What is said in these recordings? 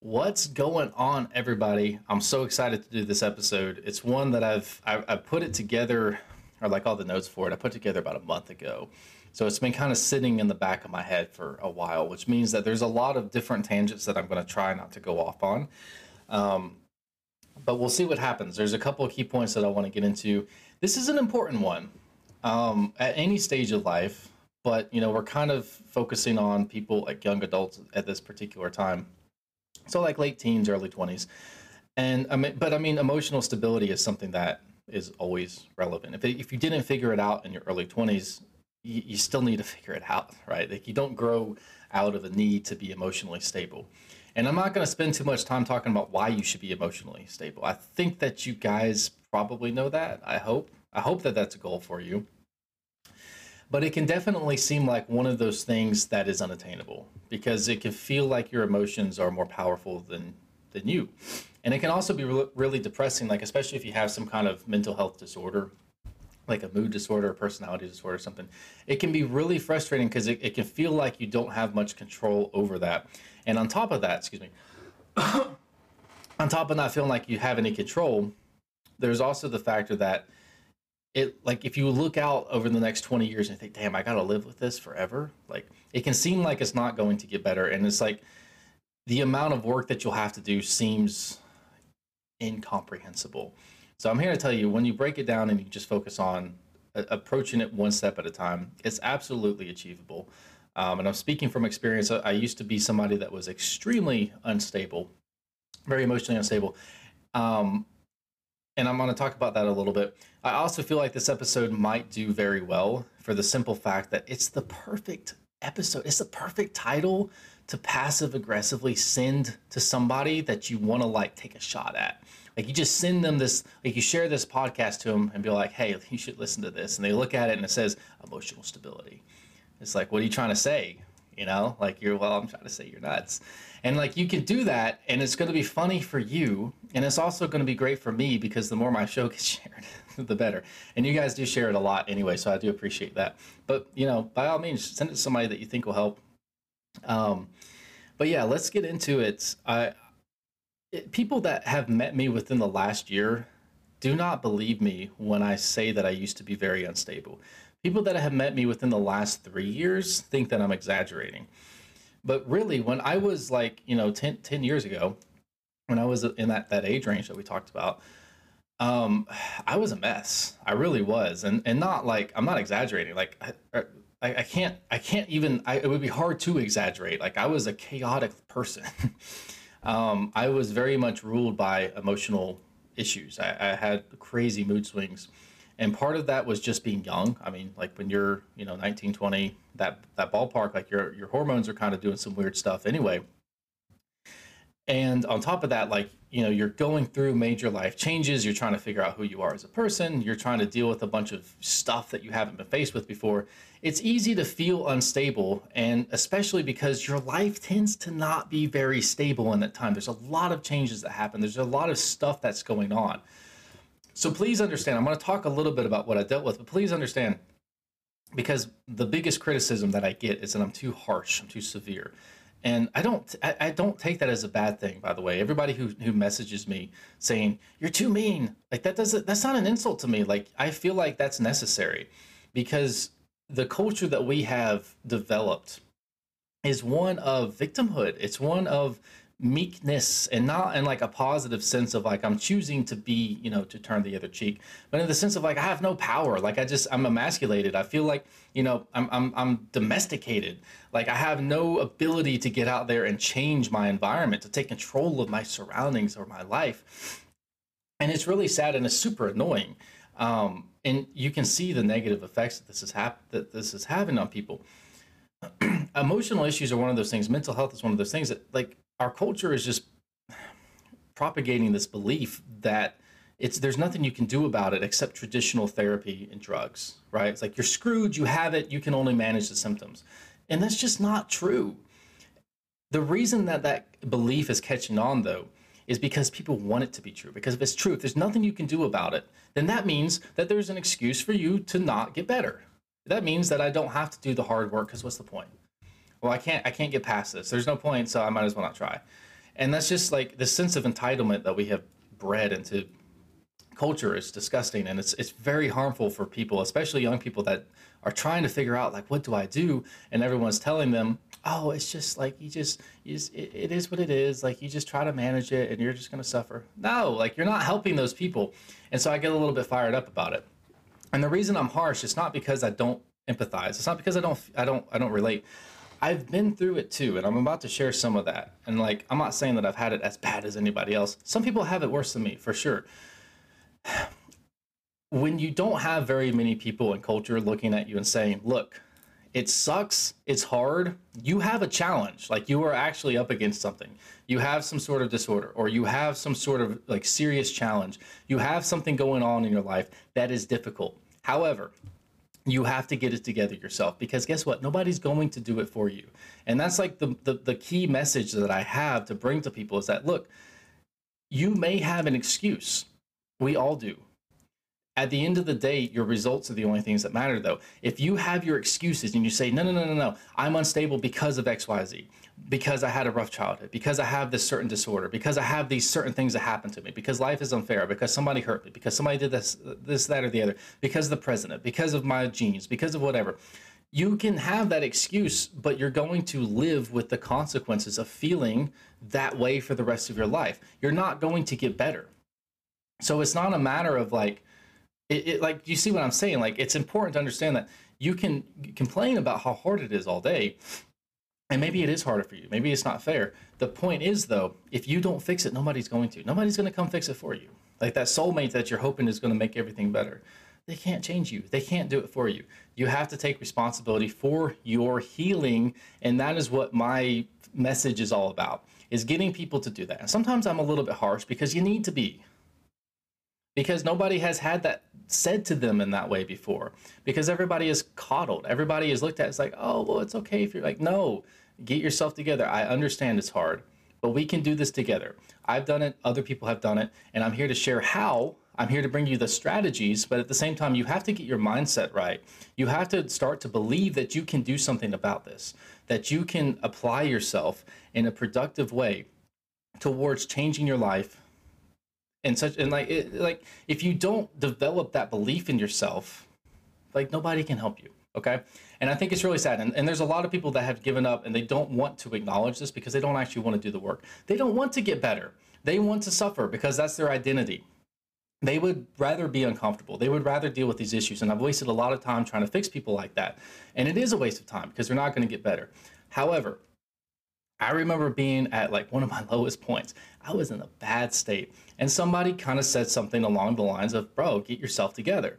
What's going on, everybody? I'm so excited to do this episode. It's one that I've I, I put it together, or like all the notes for it. I put together about a month ago, so it's been kind of sitting in the back of my head for a while, which means that there's a lot of different tangents that I'm going to try not to go off on. Um, but we'll see what happens. There's a couple of key points that I want to get into. This is an important one um, at any stage of life, but you know we're kind of focusing on people like young adults at this particular time so like late teens, early twenties, and I mean, but I mean, emotional stability is something that is always relevant. If if you didn't figure it out in your early twenties, you, you still need to figure it out, right? Like you don't grow out of a need to be emotionally stable. And I'm not going to spend too much time talking about why you should be emotionally stable. I think that you guys probably know that. I hope. I hope that that's a goal for you but it can definitely seem like one of those things that is unattainable because it can feel like your emotions are more powerful than than you. And it can also be re- really depressing like especially if you have some kind of mental health disorder like a mood disorder or personality disorder or something. It can be really frustrating because it, it can feel like you don't have much control over that. And on top of that excuse me on top of not feeling like you have any control there's also the factor that it like if you look out over the next 20 years and think damn i gotta live with this forever like it can seem like it's not going to get better and it's like the amount of work that you'll have to do seems incomprehensible. So i'm here to tell you when you break it down and you just focus on uh, approaching it one step at a time it's absolutely achievable. Um, and i'm speaking from experience. I, used to be somebody that was extremely unstable very emotionally unstable. Um, and I'm going to talk about that a little bit. I also feel like this episode might do very well for the simple fact that it's the perfect episode. It's the perfect title to passive aggressively send to somebody that you want to like take a shot at. Like you just send them this, like you share this podcast to them and be like, hey, you should listen to this. And they look at it and it says emotional stability. It's like, what are you trying to say? You know, like you're, well, I'm trying to say you're nuts. And like you can do that and it's going to be funny for you. And it's also going to be great for me because the more my show gets shared, the better. And you guys do share it a lot anyway. So I do appreciate that. But, you know, by all means, send it to somebody that you think will help. Um, but yeah, let's get into it. I, it, people that have met me within the last year do not believe me when I say that I used to be very unstable. People that have met me within the last three years think that I'm exaggerating. But really, when I was like, you know, 10, 10 years ago, when I was in that, that age range that we talked about, um, I was a mess. I really was. And, and not like, I'm not exaggerating. Like, I, I, I can't, I can't even, I, it would be hard to exaggerate. Like, I was a chaotic person. um, I was very much ruled by emotional issues. I, I had crazy mood swings and part of that was just being young. I mean like when you're you know 19 20 that that ballpark like your your hormones are kind of doing some weird stuff anyway. And on top of that like you know you're going through major life changes. You're trying to figure out who you are as a person. You're trying to deal with a bunch of stuff that you haven't been faced with before. It's easy to feel unstable and especially because your life tends to not be very stable in that time. There's a lot of changes that happen. There's a lot of stuff that's going on so please understand, I'm going to talk a little bit about what I dealt with, but please understand because the biggest criticism that I get is that I'm too harsh, I'm too severe. And I don't I, I, don't take that as a bad thing, by the way. Everybody who who messages me saying, You're too mean, like that doesn't that's not an insult to me. Like I feel like that's necessary because the culture that we have developed is one of victimhood. It's one of meekness and not in like a positive sense of like I'm choosing to be, you know, to turn the other cheek, but in the sense of like I have no power. Like I just I'm emasculated. I feel like, you know, I'm I'm I'm domesticated. Like I have no ability to get out there and change my environment, to take control of my surroundings or my life. And it's really sad and it's super annoying. Um, and you can see the negative effects that this is hap- that this is having on people. Emotional issues are one of those things. Mental health is one of those things that like our culture is just propagating this belief that it's there's nothing you can do about it except traditional therapy and drugs, right? It's like you're screwed, you have it, you can only manage the symptoms. And that's just not true. The reason that that belief is catching on though is because people want it to be true. Because if it's true, if there's nothing you can do about it, then that means that there's an excuse for you to not get better. That means that I don't have to do the hard work because what's the point? Well, I can't I can't get past this. There's no point, so I might as well not try. And that's just like the sense of entitlement that we have bred into culture is disgusting and it's it's very harmful for people, especially young people that are trying to figure out like what do I do and everyone's telling them, "Oh, it's just like you just you just it, it is what it is. Like you just try to manage it and you're just going to suffer." No, like you're not helping those people. And so I get a little bit fired up about it. And the reason I'm harsh is not because I don't empathize. It's not because I don't I don't I don't relate. I've been through it too, and I'm about to share some of that. And like, I'm not saying that I've had it as bad as anybody else. Some people have it worse than me, for sure. When you don't have very many people in culture looking at you and saying, look, it sucks, it's hard, you have a challenge. Like, you are actually up against something. You have some sort of disorder, or you have some sort of like serious challenge. You have something going on in your life that is difficult. However, you have to get it together yourself because guess what? Nobody's going to do it for you. And that's like the, the, the key message that i have to bring to people is that look you may have an excuse. We all do at the end of the day, your results are the only things that matter, though. If you have your excuses and you say, no, no, no, no, no, I'm unstable because of XYZ, because I had a rough childhood, because I have this certain disorder, because I have these certain things that happen to me, because life is unfair, because somebody hurt me, because somebody did this, this, that, or the other, because of the president, because of my genes, because of whatever. You can have that excuse, but you're going to live with the consequences of feeling that way for the rest of your life. You're not going to get better. So it's not a matter of like, it, it, like you see what i'm saying? Like it's important to understand that you can complain about how hard it is all day and maybe it is harder for you. Maybe it's not fair. The point is though if you don't fix it nobody's going to. Nobody's going to come fix it for you. Like that soulmate that you're hoping is going to make everything better they can't change you. They can't do it for you. You have to take responsibility for your healing and that is what my message is all about is getting people to do that. And sometimes i'm a little bit harsh because you need to be because nobody has had that said to them in that way before. Because everybody is coddled. Everybody is looked at as like oh well it's okay if you're like no. Get yourself together. I understand it's hard but we can do this together. I've done it. Other people have done it. And i'm here to share how. I'm here to bring you the strategies but at the same time you have to get your mindset right. You have to start to believe that you can do something about this that you can apply yourself in a productive way towards changing your life and such and like it, like if you don't develop that belief in yourself like nobody can help you okay? And i think it's really sad and, and there's a lot of people that have given up and they don't want to acknowledge this because they don't actually want to do the work. They don't want to get better. They want to suffer because that's their identity. They would rather be uncomfortable. They would rather deal with these issues and i've wasted a lot of time trying to fix people like that and it is a waste of time because they're not going to get better. However I remember being at like one of my lowest points. I was in a bad state. And somebody kind of said something along the lines of, bro, get yourself together.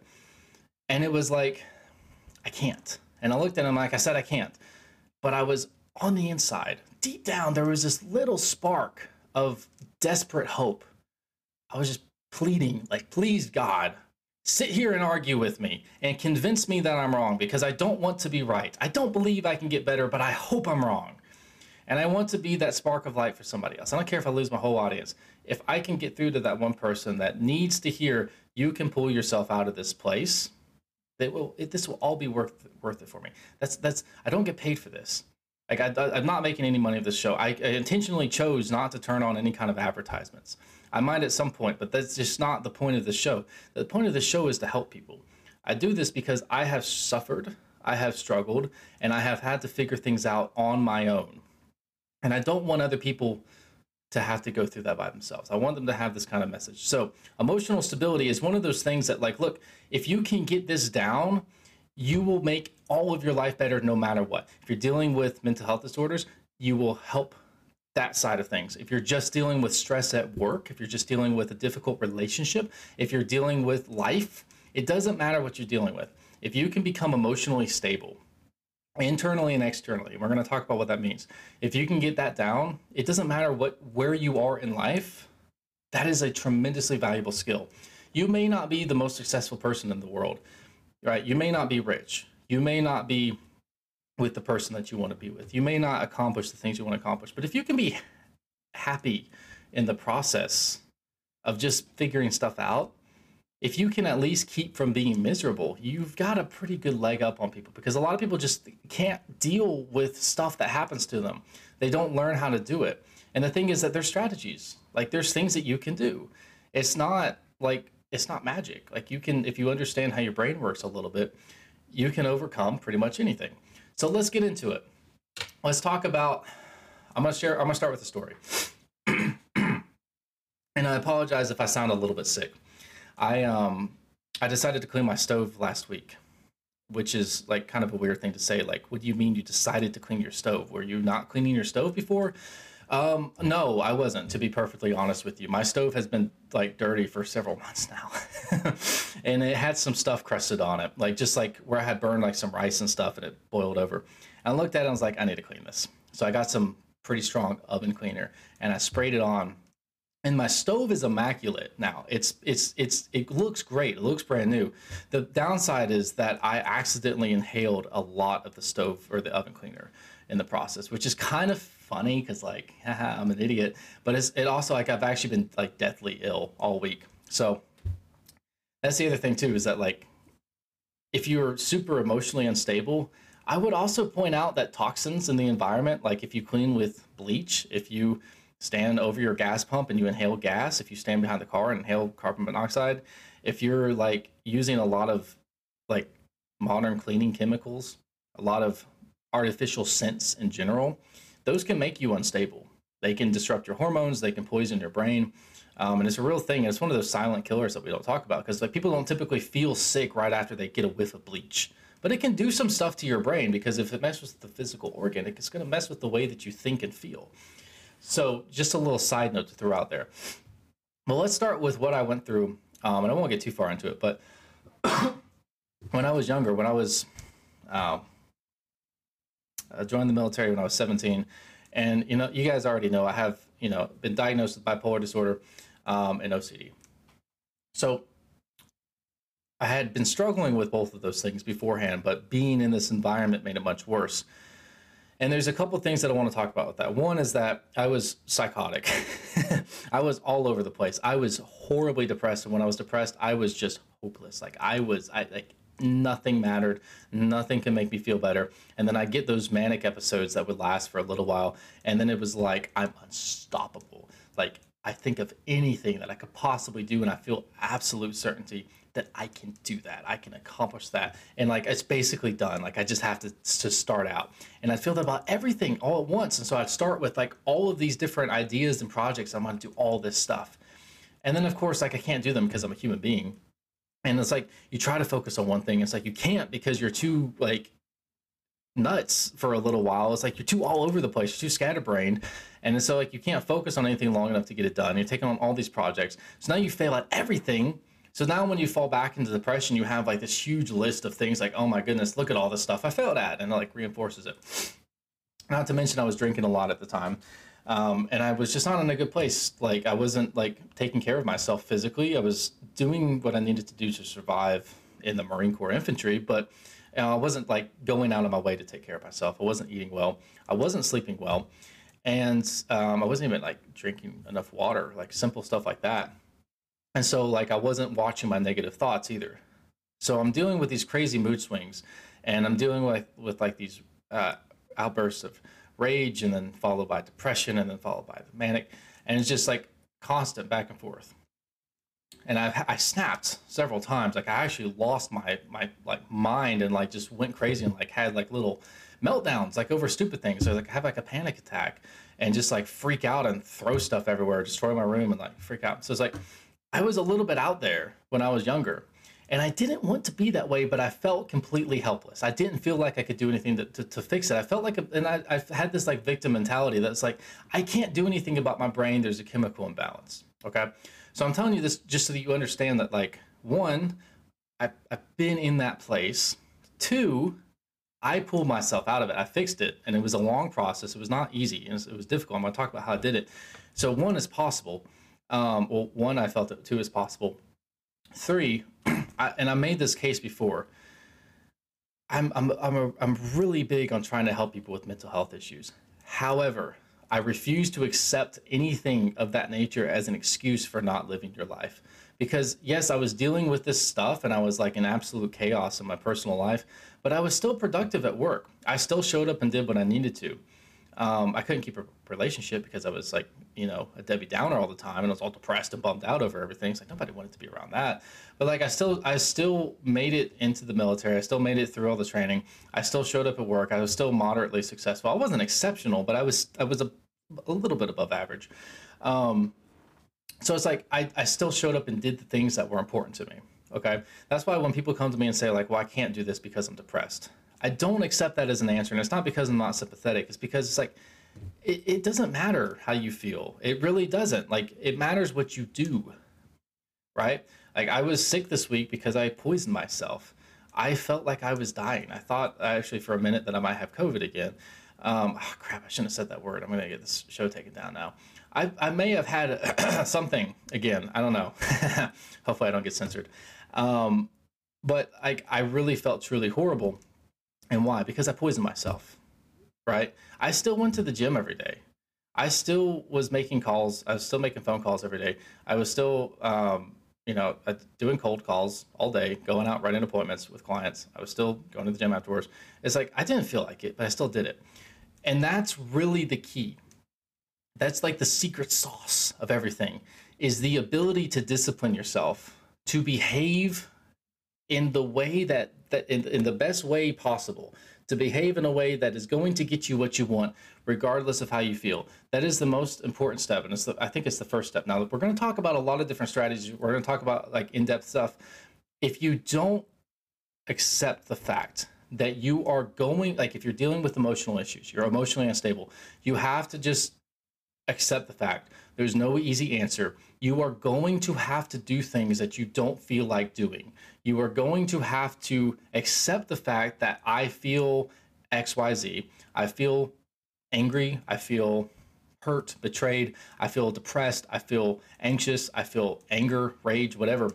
And it was like, I can't. And I looked at him like I said, I can't. But I was on the inside, deep down, there was this little spark of desperate hope. I was just pleading, like, please, God, sit here and argue with me and convince me that I'm wrong because I don't want to be right. I don't believe I can get better, but I hope I'm wrong. And I want to be that spark of light for somebody else. I don't care if I lose my whole audience. If I can get through to that one person that needs to hear you can pull yourself out of this place, that will it, this will all be worth worth it for me. That's that's I don't get paid for this. Like I, am not making any money of this show. I, I intentionally chose not to turn on any kind of advertisements. I might at some point, but that's just not the point of the show. The point of the show is to help people. I do this because I have suffered, I have struggled, and I have had to figure things out on my own. And I don't want other people to have to go through that by themselves. I want them to have this kind of message. So, emotional stability is one of those things that, like, look, if you can get this down, you will make all of your life better no matter what. If you're dealing with mental health disorders, you will help that side of things. If you're just dealing with stress at work, if you're just dealing with a difficult relationship, if you're dealing with life, it doesn't matter what you're dealing with. If you can become emotionally stable, internally and externally. We're going to talk about what that means. If you can get that down, it doesn't matter what where you are in life. That is a tremendously valuable skill. You may not be the most successful person in the world, right? You may not be rich. You may not be with the person that you want to be with. You may not accomplish the things you want to accomplish. But if you can be happy in the process of just figuring stuff out, if you can at least keep from being miserable, you've got a pretty good leg up on people because a lot of people just can't deal with stuff that happens to them. They don't learn how to do it. And the thing is that there's strategies. Like there's things that you can do. It's not like it's not magic. Like you can if you understand how your brain works a little bit, you can overcome pretty much anything. So let's get into it. Let's talk about I'm going to share I'm going to start with a story. and I apologize if I sound a little bit sick. I um I decided to clean my stove last week, which is like kind of a weird thing to say. Like, what do you mean you decided to clean your stove? Were you not cleaning your stove before? Um, no, I wasn't. To be perfectly honest with you, my stove has been like dirty for several months now, and it had some stuff crusted on it, like just like where I had burned like some rice and stuff, and it boiled over. And I looked at it, and was like, I need to clean this. So I got some pretty strong oven cleaner, and I sprayed it on. And my stove is immaculate now. It's it's it's it looks great. It looks brand new. The downside is that I accidentally inhaled a lot of the stove or the oven cleaner in the process, which is kind of funny because like haha, I'm an idiot. But it's it also like I've actually been like deathly ill all week. So that's the other thing too is that like if you're super emotionally unstable, I would also point out that toxins in the environment, like if you clean with bleach, if you stand over your gas pump and you inhale gas, if you stand behind the car and inhale carbon monoxide, if you're like using a lot of like modern cleaning chemicals, a lot of artificial scents in general, those can make you unstable. They can disrupt your hormones. They can poison your brain. Um, and it's a real thing. And it's one of those silent killers that we don't talk about because like people don't typically feel sick right after they get a whiff of bleach. But it can do some stuff to your brain because if it messes with the physical organ, it's going to mess with the way that you think and feel. So just a little side note to throw out there. Well, let's start with what I went through, um, and I won't get too far into it. But when I was younger, when I was uh, I joined the military when I was 17, and you know, you guys already know I have you know been diagnosed with bipolar disorder um, and OCD. So I had been struggling with both of those things beforehand, but being in this environment made it much worse. And there's a couple things that I want to talk about with that. One is that I was psychotic. I was all over the place. I was horribly depressed, and when I was depressed, I was just hopeless. Like I was, I like nothing mattered. Nothing can make me feel better. And then I get those manic episodes that would last for a little while. And then it was like, I'm unstoppable. Like, I think of anything that I could possibly do, and I feel absolute certainty that I can do that. I can accomplish that. And like, it's basically done. Like, I just have to, to start out. And I feel that about everything all at once. And so I'd start with like all of these different ideas and projects. I'm to do all this stuff. And then, of course, like, I can't do them because I'm a human being and it's like you try to focus on one thing it's like you can't because you're too like nuts for a little while it's like you're too all over the place you're too scatterbrained and so like you can't focus on anything long enough to get it done you're taking on all these projects so now you fail at everything so now when you fall back into depression you have like this huge list of things like oh my goodness look at all this stuff i failed at and it like reinforces it not to mention i was drinking a lot at the time um, and I was just not in a good place. Like I wasn't like taking care of myself physically. I was doing what I needed to do to survive in the Marine Corps infantry, but you know, I wasn't like going out of my way to take care of myself. I wasn't eating well. I wasn't sleeping well, and um, I wasn't even like drinking enough water, like simple stuff like that. And so like I wasn't watching my negative thoughts either. So I'm dealing with these crazy mood swings, and I'm dealing with with like these uh, outbursts of rage and then followed by depression and then followed by the manic and it's just like constant back and forth. And I, I snapped several times. Like i actually lost my my like mind and like just went crazy and like had like little meltdowns like over stupid things. So like have like a panic attack and just like freak out and throw stuff everywhere destroy my room and like freak out. So it's like i was a little bit out there when i was younger and I didn't want to be that way, but I felt completely helpless. I didn't feel like I could do anything to, to, to fix it. I felt like, a, and I, I've had this like victim mentality that's like, I can't do anything about my brain. There's a chemical imbalance. Okay. So I'm telling you this just so that you understand that, like, one, I, I've been in that place. Two, I pulled myself out of it. I fixed it, and it was a long process. It was not easy. Was, it was difficult. I'm going to talk about how I did it. So one is possible. Um, well, one, I felt it. Two is possible. Three, I, and I made this case before. I'm I'm I'm a, I'm really big on trying to help people with mental health issues. However, I refuse to accept anything of that nature as an excuse for not living your life. Because yes, I was dealing with this stuff and I was like in absolute chaos in my personal life, but I was still productive at work. I still showed up and did what I needed to. Um, I couldn't keep a relationship because I was like, you know, a Debbie Downer all the time, and I was all depressed and bummed out over everything. It's like nobody wanted to be around that. But like, I still, I still made it into the military. I still made it through all the training. I still showed up at work. I was still moderately successful. I wasn't exceptional, but I was, I was a, a little bit above average. Um, so it's like I, I still showed up and did the things that were important to me. Okay, that's why when people come to me and say like, "Well, I can't do this because I'm depressed," I don't accept that as an answer, and it's not because I'm not sympathetic. It's because it's like it, it doesn't matter how you feel. It really doesn't. Like it matters what you do, right? Like I was sick this week because I poisoned myself. I felt like I was dying. I thought actually for a minute that I might have COVID again. Um, oh, crap, I shouldn't have said that word. I'm going to get this show taken down now. I, I may have had something again. I don't know. Hopefully, I don't get censored. Um, but I, I really felt truly horrible. And why? Because I poisoned myself, right? I still went to the gym every day. I still was making calls. I was still making phone calls every day. I was still, um, you know, uh, doing cold calls all day, going out, running appointments with clients. I was still going to the gym afterwards. It's like I didn't feel like it, but I still did it. And that's really the key. That's like the secret sauce of everything is the ability to discipline yourself to behave in the way that that in, in the best way possible to behave in a way that is going to get you what you want regardless of how you feel. That is the most important step and it's the, i think it's the first step. Now we're going to talk about a lot of different strategies. We're going to talk about like in-depth stuff. If you don't accept the fact that you are going like if you're dealing with emotional issues you're emotionally unstable you have to just accept the fact there's no easy answer. You are going to have to do things that you don't feel like doing. You are going to have to accept the fact that i feel xyz i feel angry. I feel hurt betrayed. I feel depressed. I feel anxious. I feel anger rage whatever.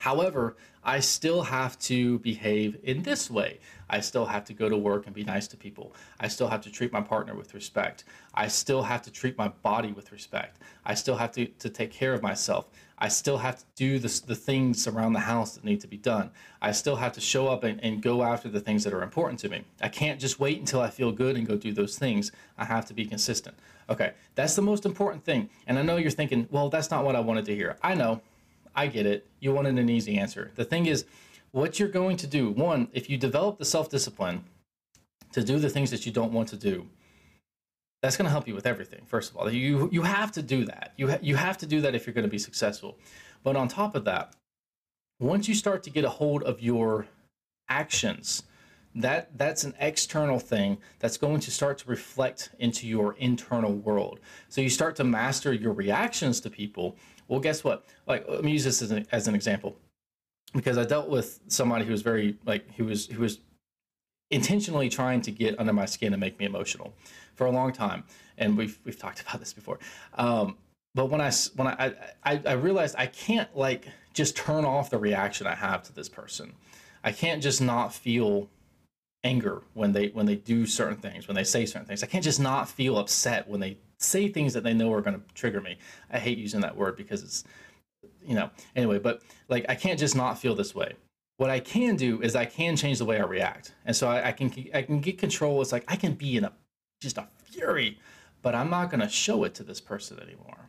However, I still have to behave in this way. I still have to go to work and be nice to people. I still have to treat my partner with respect. I still have to treat my body with respect. I still have to, to take care of myself. I still have to do the, the things around the house that need to be done. I still have to show up and, and go after the things that are important to me. I can't just wait until I feel good and go do those things. I have to be consistent. Okay, that's the most important thing. And I know you're thinking, well, that's not what I wanted to hear. I know. I get it. You wanted an easy answer. The thing is, what you're going to do, one, if you develop the self discipline to do the things that you don't want to do, that's going to help you with everything. First of all, you you have to do that. You ha- you have to do that if you're going to be successful. But on top of that, once you start to get a hold of your actions, that that's an external thing that's going to start to reflect into your internal world. So you start to master your reactions to people well, guess what? Like, let me use this as an, as an example because I dealt with somebody who was very like who was who was intentionally trying to get under my skin and make me emotional for a long time, and we've we've talked about this before. Um, but when I when I, I I realized I can't like just turn off the reaction I have to this person. I can't just not feel anger when they when they do certain things when they say certain things i can't just not feel upset when they say things that they know are going to trigger me. I hate using that word because it's, you know, anyway, but like I can't just not feel this way. What I can do is I can change the way I react. And so I, I can I can get control. It's like I can be in a just a fury, but I'm not to show it to this person anymore.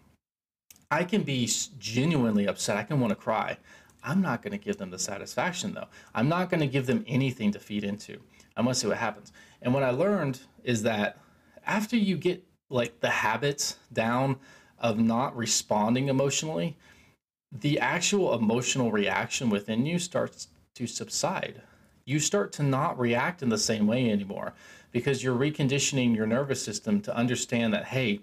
I can be genuinely upset. I can want to cry. I'm not going to give them the satisfaction though. I'm not going to give them anything to feed into. I'm going to see what happens. And what I learned is that after you get like the habits down of not responding emotionally, the actual emotional reaction within you starts to subside. You start to not react in the same way anymore because you're reconditioning your nervous system to understand that, hey,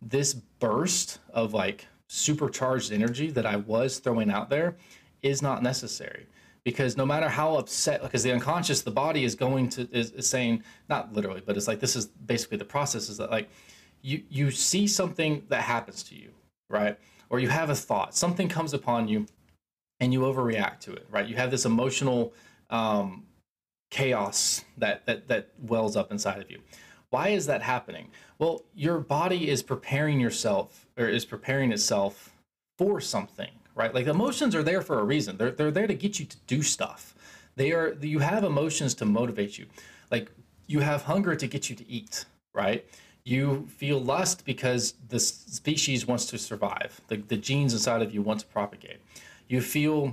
this burst of like supercharged energy that I was throwing out there is not necessary because no matter how upset because the unconscious the body is going to is, is saying not literally but it's like this is basically the process is that like you you see something that happens to you, right? Or you have a thought, something comes upon you, and you overreact to it, right? You have this emotional um, chaos that that that wells up inside of you. Why is that happening? Well, your body is preparing yourself or is preparing itself for something, right? Like emotions are there for a reason. They're they're there to get you to do stuff. They are you have emotions to motivate you. Like you have hunger to get you to eat, right? You feel lust because the species wants to survive. The, the genes inside of you want to propagate. You feel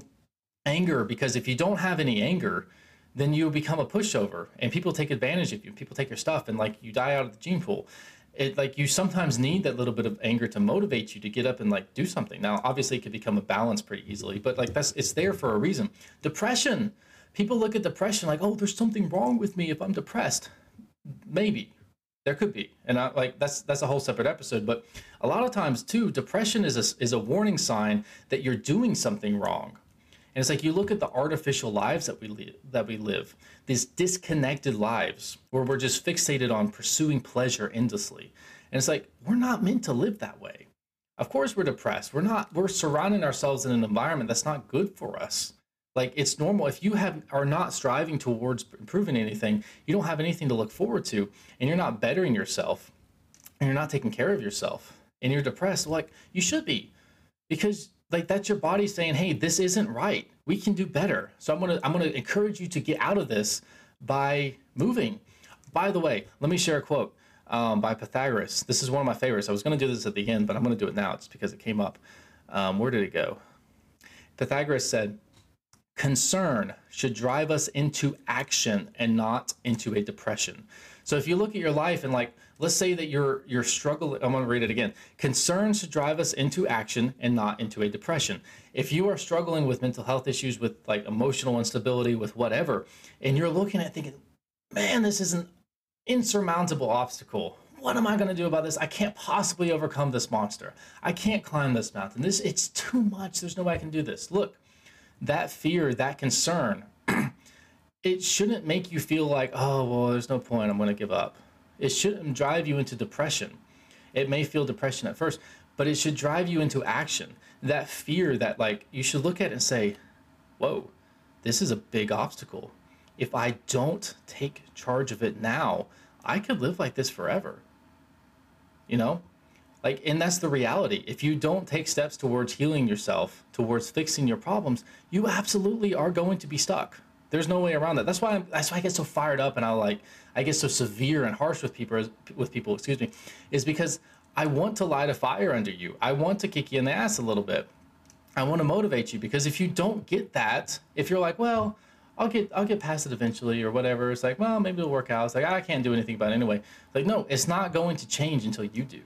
anger because if you don't have any anger, then you become a pushover and people take advantage of you. People take your stuff and like you die out of the gene pool. It like you sometimes need that little bit of anger to motivate you to get up and like do something. Now, obviously, it could become a balance pretty easily, but like that's it's there for a reason. Depression. People look at depression like, oh, there's something wrong with me if I'm depressed. Maybe there could be, and I, like that's that's a whole separate episode. But a lot of times too, depression is a, is a warning sign that you're doing something wrong and it's like you look at the artificial lives that we live, that we live, these disconnected lives where we're just fixated on pursuing pleasure endlessly. And it's like we're not meant to live that way. Of course we're depressed. We're not we're surrounding ourselves in an environment that's not good for us. Like it's normal if you have are not striving towards improving anything, you don't have anything to look forward to and you're not bettering yourself and you're not taking care of yourself and you're depressed, like you should be. Because like that's your body saying, "Hey, this isn't right. We can do better." So I'm gonna I'm gonna encourage you to get out of this by moving. By the way, let me share a quote um, by Pythagoras. This is one of my favorites. I was gonna do this at the end, but I'm gonna do it now just because it came up. Um, where did it go? Pythagoras said, "Concern should drive us into action and not into a depression." So if you look at your life and like let's say that you're you're struggling i'm going to read it again. Concerns should drive us into action and not into a depression. If you are struggling with mental health issues with like emotional instability with whatever and you're looking at thinking man this is an insurmountable obstacle. What am i going to do about this? I can't possibly overcome this monster. I can't climb this mountain. This it's too much. There's no way i can do this. Look that fear that concern it shouldn't make you feel like oh well there's no point i'm going to give up it shouldn't drive you into depression. It may feel depression at first, but it should drive you into action. That fear that, like, you should look at and say, whoa, this is a big obstacle. If I don't take charge of it now, I could live like this forever. You know? Like, and that's the reality. If you don't take steps towards healing yourself, towards fixing your problems, you absolutely are going to be stuck. There's no way around that. That's why I'm, that's why I get so fired up and I like I get so severe and harsh with people with people. Excuse me, is because I want to light a fire under you. I want to kick you in the ass a little bit. I want to motivate you because if you don't get that, if you're like, well, I'll get I'll get past it eventually or whatever. It's like, well, maybe it'll work out. It's like I can't do anything about it anyway. Like, no, it's not going to change until you do,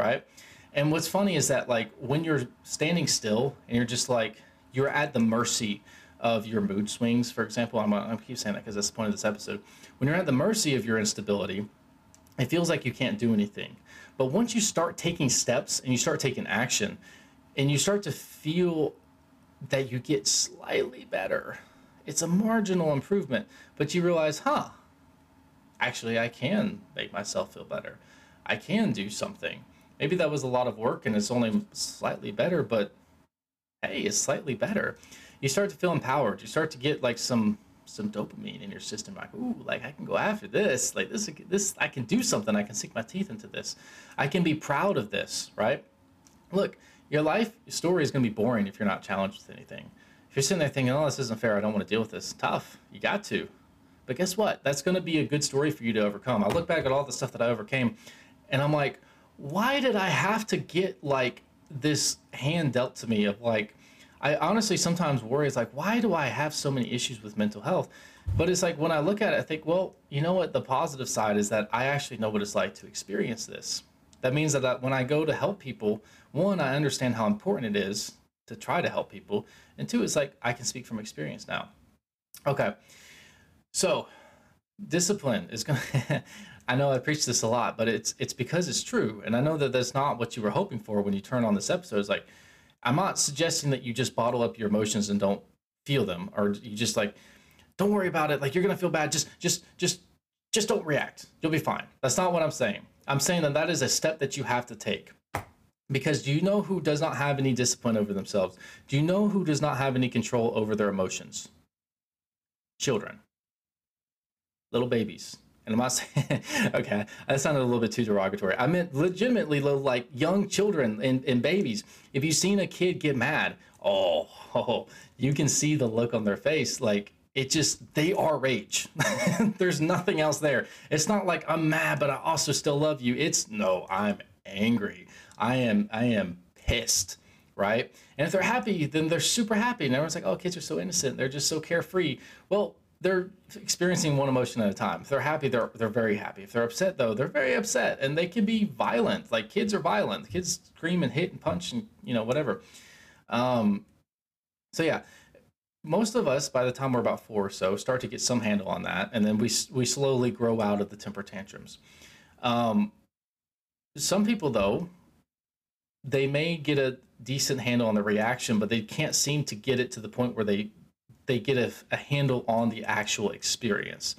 right? And what's funny is that like when you're standing still and you're just like you're at the mercy of your mood swings, for example. I'm, I keep saying that because that's the point of this episode. When you're at the mercy of your instability, it feels like you can't do anything. But once you start taking steps and you start taking action, and you start to feel that you get slightly better, it's a marginal improvement, but you realize, huh, actually, I can make myself feel better. I can do something. Maybe that was a lot of work and it's only slightly better, but hey, it's slightly better you start to feel empowered. You start to get like some some dopamine in your system. Like, ooh, like I can go after this. Like this, this I can do something. I can sink my teeth into this. I can be proud of this. Right? Look, your life your story is going to be boring if you're not challenged with anything. If you're sitting there thinking, "Oh, this isn't fair. I don't want to deal with this." Tough. You got to. But guess what? That's going to be a good story for you to overcome. I look back at all the stuff that I overcame, and I'm like, why did I have to get like this hand dealt to me of like I honestly sometimes worry. It's like, why do I have so many issues with mental health? But it's like when I look at it, I think, well, you know what? The positive side is that I actually know what it's like to experience this. That means that when I go to help people, one, I understand how important it is to try to help people, and two, it's like I can speak from experience now. Okay, so discipline is going. to I know I preach this a lot, but it's it's because it's true, and I know that that's not what you were hoping for when you turn on this episode. It's like I'm not suggesting that you just bottle up your emotions and don't feel them, or you just like don't worry about it. Like you're gonna feel bad. Just just just just don't react. You'll be fine. That's not what I'm saying. I'm saying that that is a step that you have to take. Because do you know who does not have any discipline over themselves? Do you know who does not have any control over their emotions? Children, little babies. And I'm not saying, okay, that sounded a little bit too derogatory. I meant legitimately like young children and, and babies. If you've seen a kid get mad, oh, oh, you can see the look on their face. Like it just they are rage. There's nothing else there. It's not like I'm mad, but I also still love you. It's no, I'm angry. I am I am pissed, right? And if they're happy, then they're super happy. And everyone's like, oh, kids are so innocent. They're just so carefree. Well, they're experiencing one emotion at a time. If they're happy, they're they're very happy. If they're upset though, they're very upset. And they can be violent. Like kids are violent. Kids scream and hit and punch and you know, whatever. Um so yeah, most of us by the time we're about four or so start to get some handle on that and then we we slowly grow out of the temper tantrums um, some people though they may get a decent handle on the reaction but they can't seem to get it to the point where they they get a, a handle on the actual experience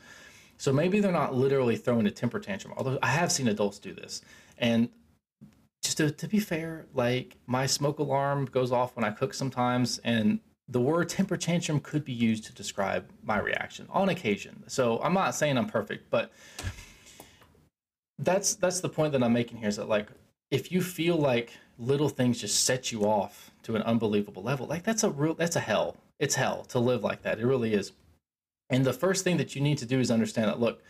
so maybe they're not literally throwing a temper tantrum although i have seen adults do this and just to, to be fair like my smoke alarm goes off when i cook sometimes and the word temper tantrum could be used to describe my reaction on occasion. So I'm not saying I'm perfect, but that's that's the point that I'm making here is that like if you feel like little things just set you off to an unbelievable level, like that's a real that's a hell. It's hell to live like that. It really is. And the first thing that you need to do is understand that look,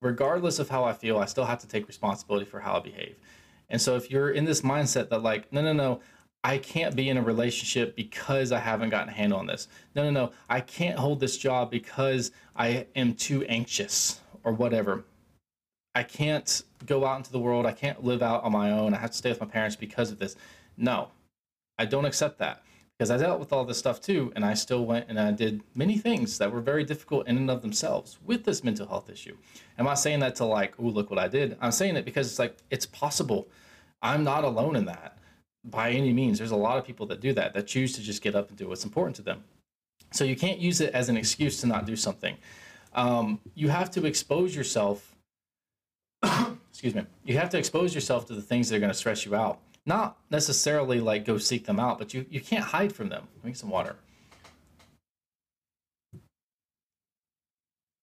regardless of how I feel, I still have to take responsibility for how I behave. And so if you're in this mindset that like, no, no, no, I can't be in a relationship because I haven't gotten a handle on this. No, no, no. I can't hold this job because I am too anxious or whatever. I can't go out into the world. I can't live out on my own. I have to stay with my parents because of this. No, I don't accept that because I dealt with all this stuff too. And I still went and I did many things that were very difficult in and of themselves with this mental health issue. I'm I saying that to like, oh, look what I did. I'm saying it because it's like, it's possible. I'm not alone in that by any means. There's a lot of people that do that, that choose to just get up and do what's important to them. So you can't use it as an excuse to not do something. Um, you have to expose yourself. excuse me. You have to expose yourself to the things that are going to stress you out. Not necessarily like go seek them out, but you, you can't hide from them. Drink some water.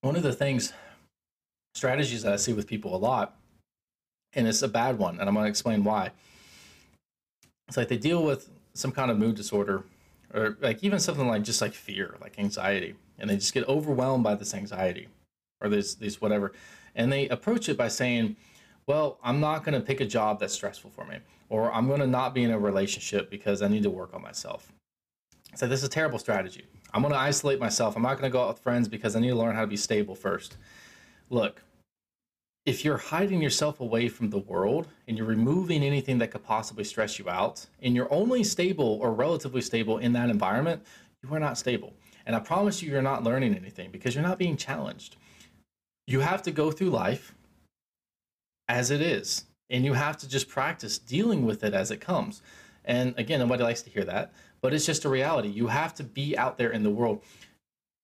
One of the things, strategies that I see with people a lot, and it's a bad one, and I'm going to explain why it's like they deal with some kind of mood disorder or like even something like just like fear like anxiety and they just get overwhelmed by this anxiety or this this whatever and they approach it by saying well i'm not going to pick a job that's stressful for me or i'm going to not be in a relationship because i need to work on myself. So this is a terrible strategy. I'm going to isolate myself. I'm not going to go out with friends because i need to learn how to be stable first. Look if you're hiding yourself away from the world and you're removing anything that could possibly stress you out and you're only stable or relatively stable in that environment, you are not stable. And I promise you, you're not learning anything because you're not being challenged. You have to go through life as it is, and you have to just practice dealing with it as it comes. And again, nobody likes to hear that, but it's just a reality. You have to be out there in the world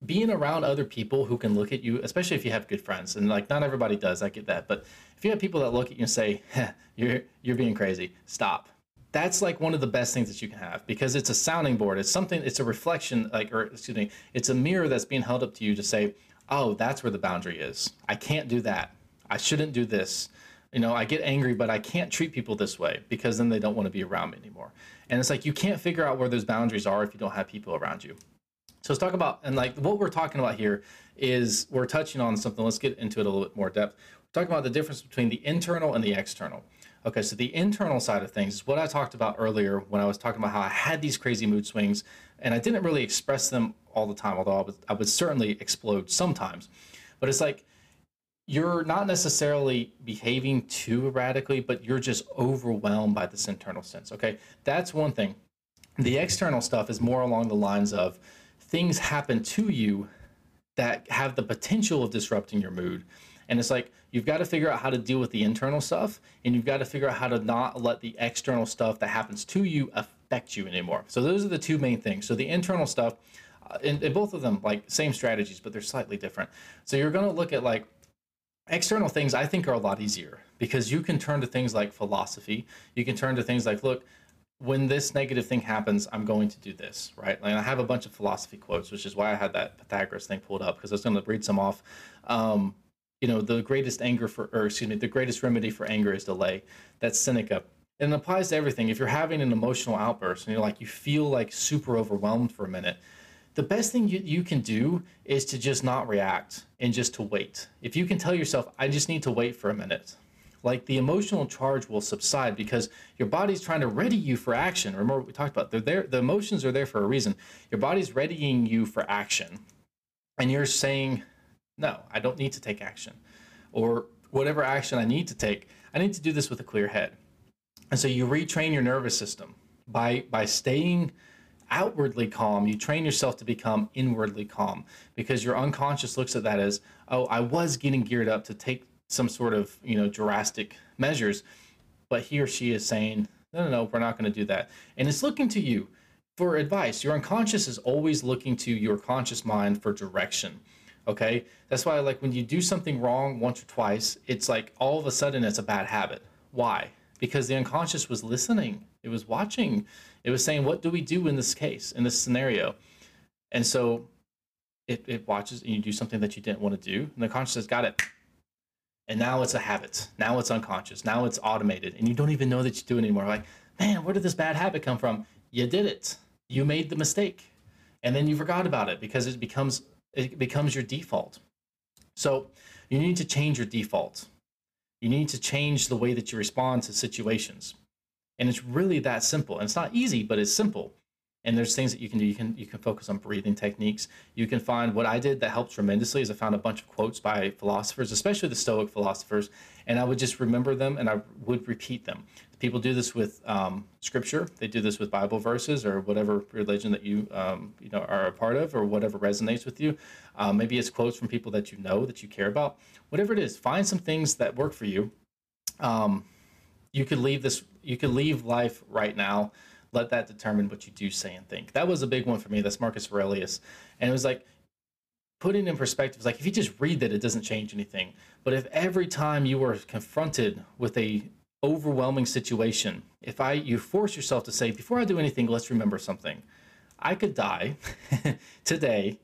being around other people who can look at you, especially if you have good friends, and like not everybody does, I get that, but if you have people that look at you and say, "You're you're being crazy," stop. That's like one of the best things that you can have because it's a sounding board. It's something. It's a reflection, like or excuse me, it's a mirror that's being held up to you to say, "Oh, that's where the boundary is. I can't do that. I shouldn't do this." You know, I get angry, but I can't treat people this way because then they don't want to be around me anymore. And it's like you can't figure out where those boundaries are if you don't have people around you. So let's talk about and like what we're talking about here is we're touching on something. Let's get into it a little bit more depth. We're talking about the difference between the internal and the external. Okay, so the internal side of things is what I talked about earlier when I was talking about how I had these crazy mood swings and I didn't really express them all the time, although I would, I would certainly explode sometimes. But it's like you're not necessarily behaving too erratically, but you're just overwhelmed by this internal sense. Okay, that's one thing. The external stuff is more along the lines of things happen to you that have the potential of disrupting your mood. And it's like you've got to figure out how to deal with the internal stuff and you've got to figure out how to not let the external stuff that happens to you affect you anymore. So those are the two main things. So the internal stuff uh, and, and both of them like same strategies but they're slightly different. So you're going to look at like external things I think are a lot easier because you can turn to things like philosophy. You can turn to things like look, when this negative thing happens, I'm going to do this, right? And I have a bunch of philosophy quotes, which is why I had that Pythagoras thing pulled up because I was going to read some off. Um, you know, the greatest anger for, or excuse me, the greatest remedy for anger is delay. That's Seneca. And it applies to everything. If you're having an emotional outburst and you're like, you feel like super overwhelmed for a minute, the best thing you, you can do is to just not react and just to wait. If you can tell yourself, I just need to wait for a minute, like the emotional charge will subside because your body's trying to ready you for action. Remember what we talked about? They're there, the emotions are there for a reason. Your body's readying you for action. And you're saying, no, I don't need to take action. Or whatever action I need to take, I need to do this with a clear head. And so you retrain your nervous system by by staying outwardly calm, you train yourself to become inwardly calm because your unconscious looks at that as, oh, I was getting geared up to take some sort of, you know, drastic measures, but he or she is saying, no, no, no, we're not going to do that. And it's looking to you for advice. Your unconscious is always looking to your conscious mind for direction. Okay. That's why, like, when you do something wrong once or twice, it's like all of a sudden it's a bad habit. Why? Because the unconscious was listening, it was watching, it was saying, what do we do in this case, in this scenario? And so it, it watches and you do something that you didn't want to do. And the conscious says, got it. And now it's a habit. Now it's unconscious. Now it's automated. And you don't even know that you do it anymore. Like, man, where did this bad habit come from? You did it. You made the mistake. And then you forgot about it because it becomes it becomes your default. So you need to change your default. You need to change the way that you respond to situations. And it's really that simple. And it's not easy, but it's simple. And there's things that you can do. You can you can focus on breathing techniques. You can find what I did that helped tremendously is I found a bunch of quotes by philosophers, especially the Stoic philosophers, and I would just remember them and I would repeat them. People do this with um, scripture. They do this with Bible verses or whatever religion that you um, you know are a part of or whatever resonates with you. Um, maybe it's quotes from people that you know that you care about. Whatever it is, find some things that work for you. Um, you could leave this. You could leave life right now let that determine what you do say and think. That was a big one for me. That's Marcus Aurelius. And it was like, putting in perspective, like if you just read that, it doesn't change anything. But if every time you were confronted with a overwhelming situation, if I you force yourself to say, before I do anything, let's remember something. I could die today.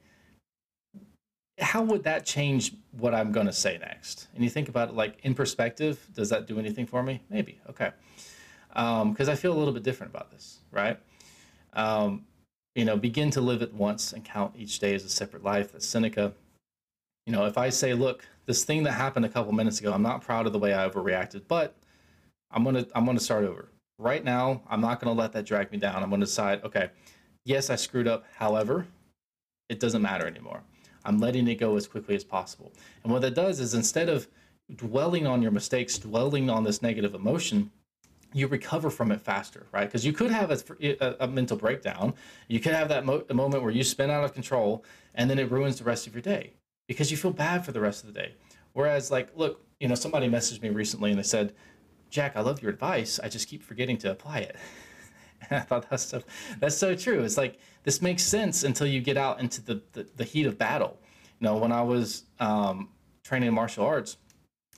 How would that change what I'm going to say next? And you think about it like in perspective, does that do anything for me? Maybe. Okay because um, I feel a little bit different about this, right? Um, you know, begin to live it once and count each day as a separate life. That's Seneca. You know, if I say, look, this thing that happened a couple minutes ago, I'm not proud of the way I overreacted, but I'm gonna I'm gonna start over. Right now, I'm not gonna let that drag me down. I'm gonna decide, okay, yes, I screwed up. However, it doesn't matter anymore. I'm letting it go as quickly as possible. And what that does is instead of dwelling on your mistakes, dwelling on this negative emotion, you recover from it faster, right? Because you could have a, a, a, mental breakdown. You could have that mo- moment where you spin out of control and then it ruins the rest of your day because you feel bad for the rest of the day. Whereas, like, look, you know, somebody messaged me recently and they said, Jack, I love your advice. I just keep forgetting to apply it. I thought that's so, that's so true. It's like, this makes sense until you get out into the, the, the heat of battle. You know, when I was um, training in martial arts,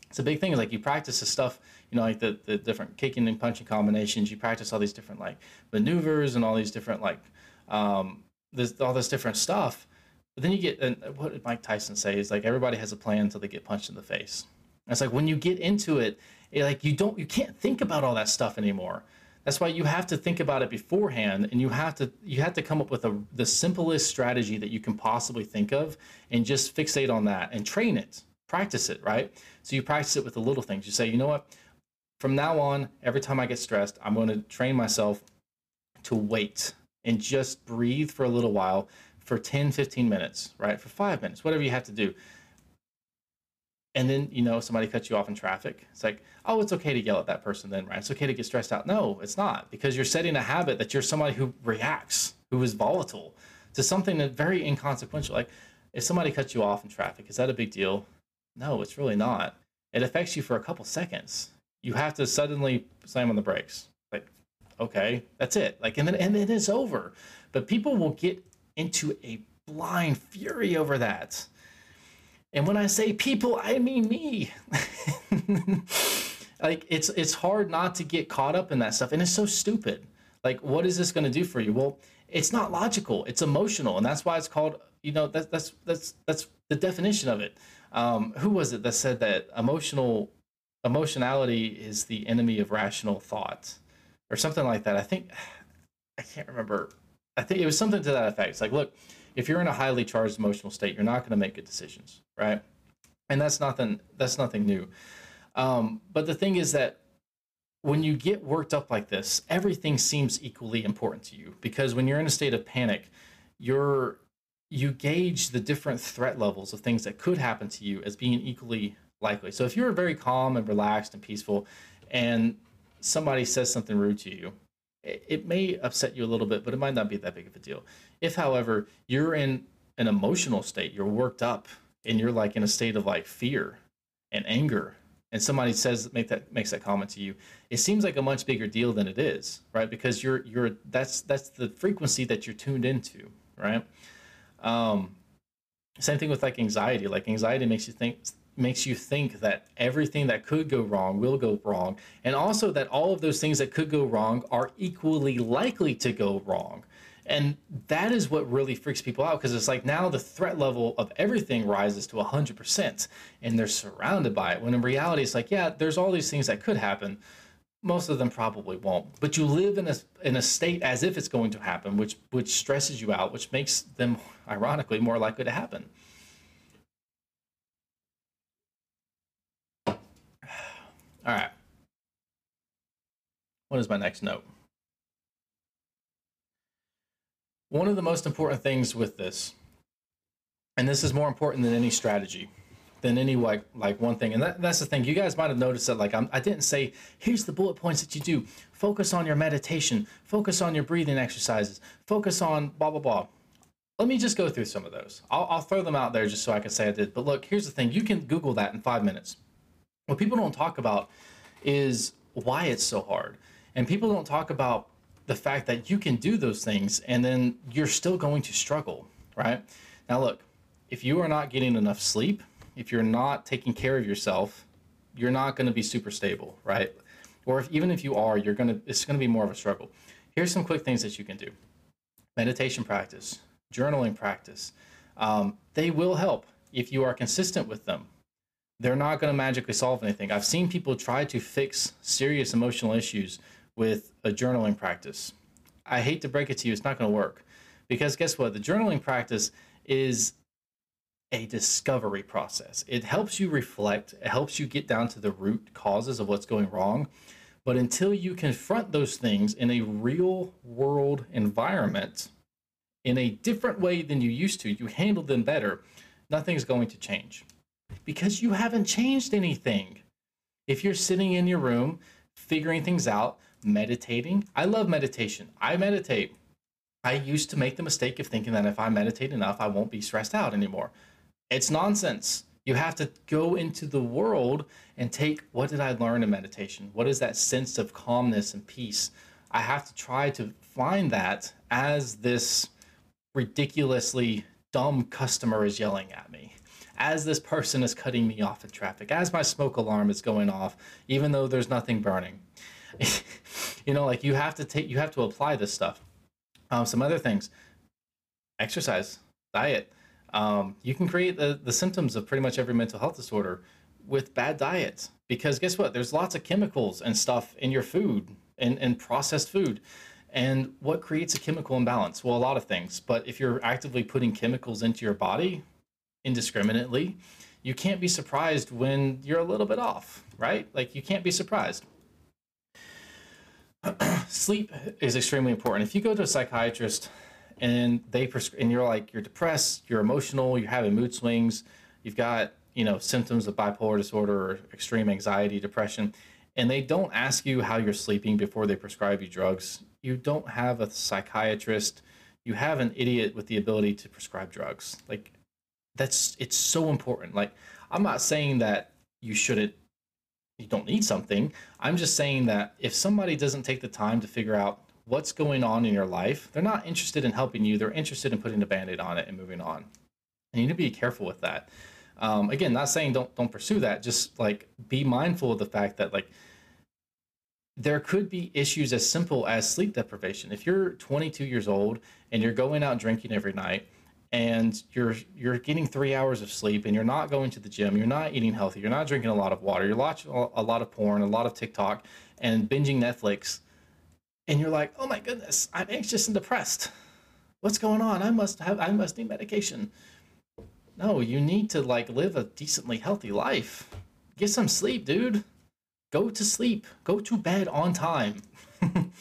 it's a big thing. Like you practice the stuff you know, like the, the different kicking and punching combinations. You practice all these different like maneuvers and all these different like um, this all this different stuff. But then you get and what did Mike Tyson say? Is like everybody has a plan until they get punched in the face. And it's like when you get into it, it, like you don't you can't think about all that stuff anymore. That's why you have to think about it beforehand, and you have to you have to come up with a the simplest strategy that you can possibly think of, and just fixate on that and train it, practice it, right? So you practice it with the little things. You say, you know what, from now on, every time I get stressed, I'm going to train myself to wait and just breathe for a little while for 10, 15 minutes, right? For five minutes, whatever you have to do. And then, you know, somebody cuts you off in traffic. It's like, oh, it's okay to yell at that person then, right? It's okay to get stressed out. No, it's not because you're setting a habit that you're somebody who reacts, who is volatile to something that very inconsequential. Like if somebody cuts you off in traffic, is that a big deal? No, it's really not. It affects you for a couple seconds you have to suddenly slam on the brakes. Like, okay, that's it. Like, and then and then it's over. But people will get into a blind fury over that. And when I say people, I mean me. like it's it's hard not to get caught up in that stuff, and it's so stupid. Like, what is this going to do for you? Well, it's not logical. It's emotional, and that's why it's called. You know, that's that's that's that's the definition of it. Um, who was it that said that emotional emotionality is the enemy of rational thought or something like that. I think I can't remember. I think it was something to that effect. It's like, look, if you're in a highly charged emotional state, you're not going to make good decisions, right? And that's nothing. That's nothing new. Um, but the thing is that when you get worked up like this, everything seems equally important to you because when you're in a state of panic, you're you gauge the different threat levels of things that could happen to you as being equally likely. So if you're very calm and relaxed and peaceful, and somebody says something rude to you, it, may upset you a little bit, but it might not be that big of a deal. If, however, you're in an emotional state, you're worked up, and you're like in a state of like fear and anger and somebody says make that makes that comment to you it seems like a much bigger deal than it is right? Because you're you're that's that's the frequency that you're tuned into right? Um same thing with like anxiety. Like anxiety makes you think makes you think that everything that could go wrong will go wrong and also that all of those things that could go wrong are equally likely to go wrong and that is what really freaks people out because it's like now the threat level of everything rises to 100% and they're surrounded by it. When in reality, it's like, yeah, there's all these things that could happen. Most of them probably won't. But you live in a, in a state as if it's going to happen, which, which stresses you out, which makes them, ironically, more likely to happen. Right. What is my next note? One of the most important things with this, and this is more important than any strategy, than any like like one thing, and that, that's the thing. You guys might have noticed that like I'm, I didn't say here's the bullet points that you do. Focus on your meditation. Focus on your breathing exercises. Focus on blah blah blah. Let me just go through some of those. I'll, I'll throw them out there just so I can say I did. But look, here's the thing. You can Google that in five minutes. What people don't talk about is why it's so hard, and people don't talk about the fact that you can do those things and then you're still going to struggle, right? Now, look, if you are not getting enough sleep, if you're not taking care of yourself, you're not going to be super stable, right? Or if, even if you are, you're going to, it's going to be more of a struggle. Here's some quick things that you can do meditation practice, journaling practice. Um, they will help if you are consistent with them. They're not going to magically solve anything. I've seen people try to fix serious emotional issues with a journaling practice. I hate to break it to you, it's not going to work. Because guess what? The journaling practice is a discovery process. It helps you reflect, it helps you get down to the root causes of what's going wrong. But until you confront those things in a real world environment, in a different way than you used to, you handle them better, nothing's going to change. Because you haven't changed anything. If you're sitting in your room figuring things out, meditating. I love meditation. I meditate. I used to make the mistake of thinking that if I meditate enough, I won't be stressed out anymore. It's nonsense. You have to go into the world and take what did I learn in meditation? What is that sense of calmness and peace? I have to try to find that as this ridiculously dumb customer is yelling at me, as this person is cutting me off in traffic, as my smoke alarm is going off, even though there's nothing burning. you know, like you have to take, you have to apply this stuff. Um, some other things, exercise, diet. Um, you can create the, the symptoms of pretty much every mental health disorder with bad diets because guess what? There's lots of chemicals and stuff in your food and, and processed food. And what creates a chemical imbalance? Well, a lot of things. But if you're actively putting chemicals into your body indiscriminately, you can't be surprised when you're a little bit off, right? Like you can't be surprised. sleep is extremely important. If you go to a psychiatrist and they prescri- and you're like you're depressed, you're emotional, you're having mood swings, you've got you know symptoms of bipolar disorder or extreme anxiety, depression, and they don't ask you how you're sleeping before they prescribe you drugs, you don't have a psychiatrist. You have an idiot with the ability to prescribe drugs. Like that's it's so important. Like I'm not saying that you shouldn't you don't need something. I'm just saying that if somebody doesn't take the time to figure out what's going on in your life, they're not interested in helping you. They're interested in putting a band-aid on it and moving on. And you need to be careful with that. Um, again, not saying don't don't pursue that. Just like be mindful of the fact that like there could be issues as simple as sleep deprivation. If you're 22 years old and you're going out drinking every night and you're you're getting three hours of sleep and you're not going to the gym you're not eating healthy you're not drinking a lot of water you're watching a lot of porn a lot of tiktok and binging netflix and you're like oh my goodness i'm anxious and depressed What's going on? I must have I must need medication. No, you need to like live a decently healthy life. Get some sleep, dude. Go to sleep. Go to bed on time.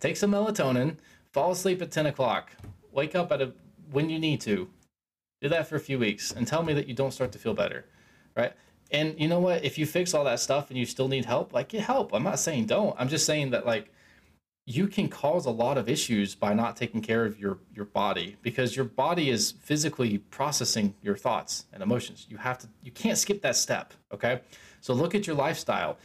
Take some melatonin. Fall asleep at 10 o'clock. Wake up at a when you need to. Do that for a few weeks and tell me that you don't start to feel better. Right? And you know what? If you fix all that stuff and you still need help, like get help. I'm not saying don't. I'm just saying that like you can cause a lot of issues by not taking care of your your body because your body is physically processing your thoughts and emotions. You have to you can't skip that step, okay? So look at your lifestyle.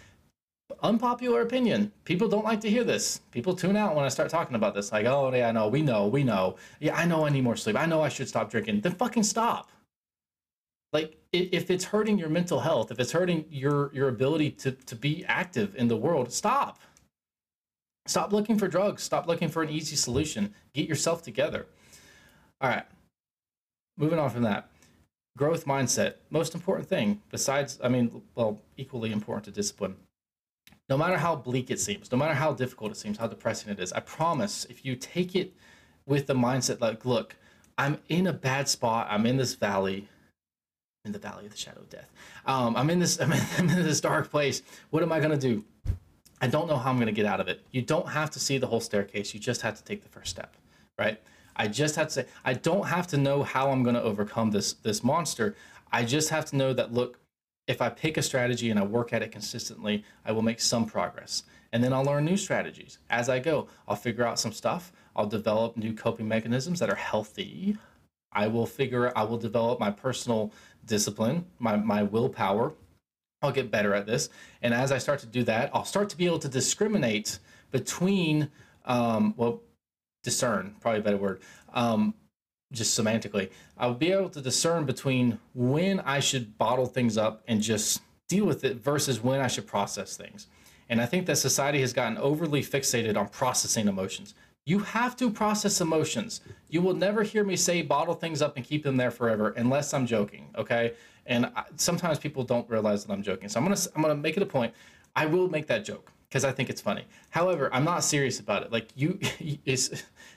Unpopular opinion. People don't like to hear this. People tune out when I start talking about this. Like, oh yeah, I know, we know, we know. Yeah, I know I need more sleep. I know I should stop drinking. Then fucking stop. Like if it's hurting your mental health, if it's hurting your your ability to to be active in the world, stop Stop looking for drugs. Stop looking for an easy solution. Get yourself together. All right. Moving on from that. Growth mindset. Most important thing, besides, I mean, well, equally important to discipline. No matter how bleak it seems, no matter how difficult it seems, how depressing it is, I promise if you take it with the mindset like, look, I'm in a bad spot, I'm in this valley, in the valley of the shadow of death. Um, I'm in this, I'm in, I'm in this dark place. What am I gonna do? I don't know how I'm to get out of it. You don't have to see the whole staircase. You just have to take the first step, right? I just have to say I don't have to know how I'm to overcome this this monster. I just have to know that look, if I pick a strategy and I work at it consistently, I will make some progress. And then I'll learn new strategies as I go. I'll figure out some stuff. I'll develop new coping mechanisms that are healthy. I will figure I will develop my personal discipline, my my willpower, I'll get better at this. And as I start to do that, I'll start to be able to discriminate between, um, well, discern, probably a better word, um, just semantically. I'll be able to discern between when I should bottle things up and just deal with it versus when I should process things. And I think that society has gotten overly fixated on processing emotions. You have to process emotions. You will never hear me say bottle things up and keep them there forever unless I'm joking, okay? And I, sometimes people don't realize that I'm joking. So I'm gonna I'm gonna make it a point. I will make that joke because I think it's funny. However, I'm not serious about it. Like you,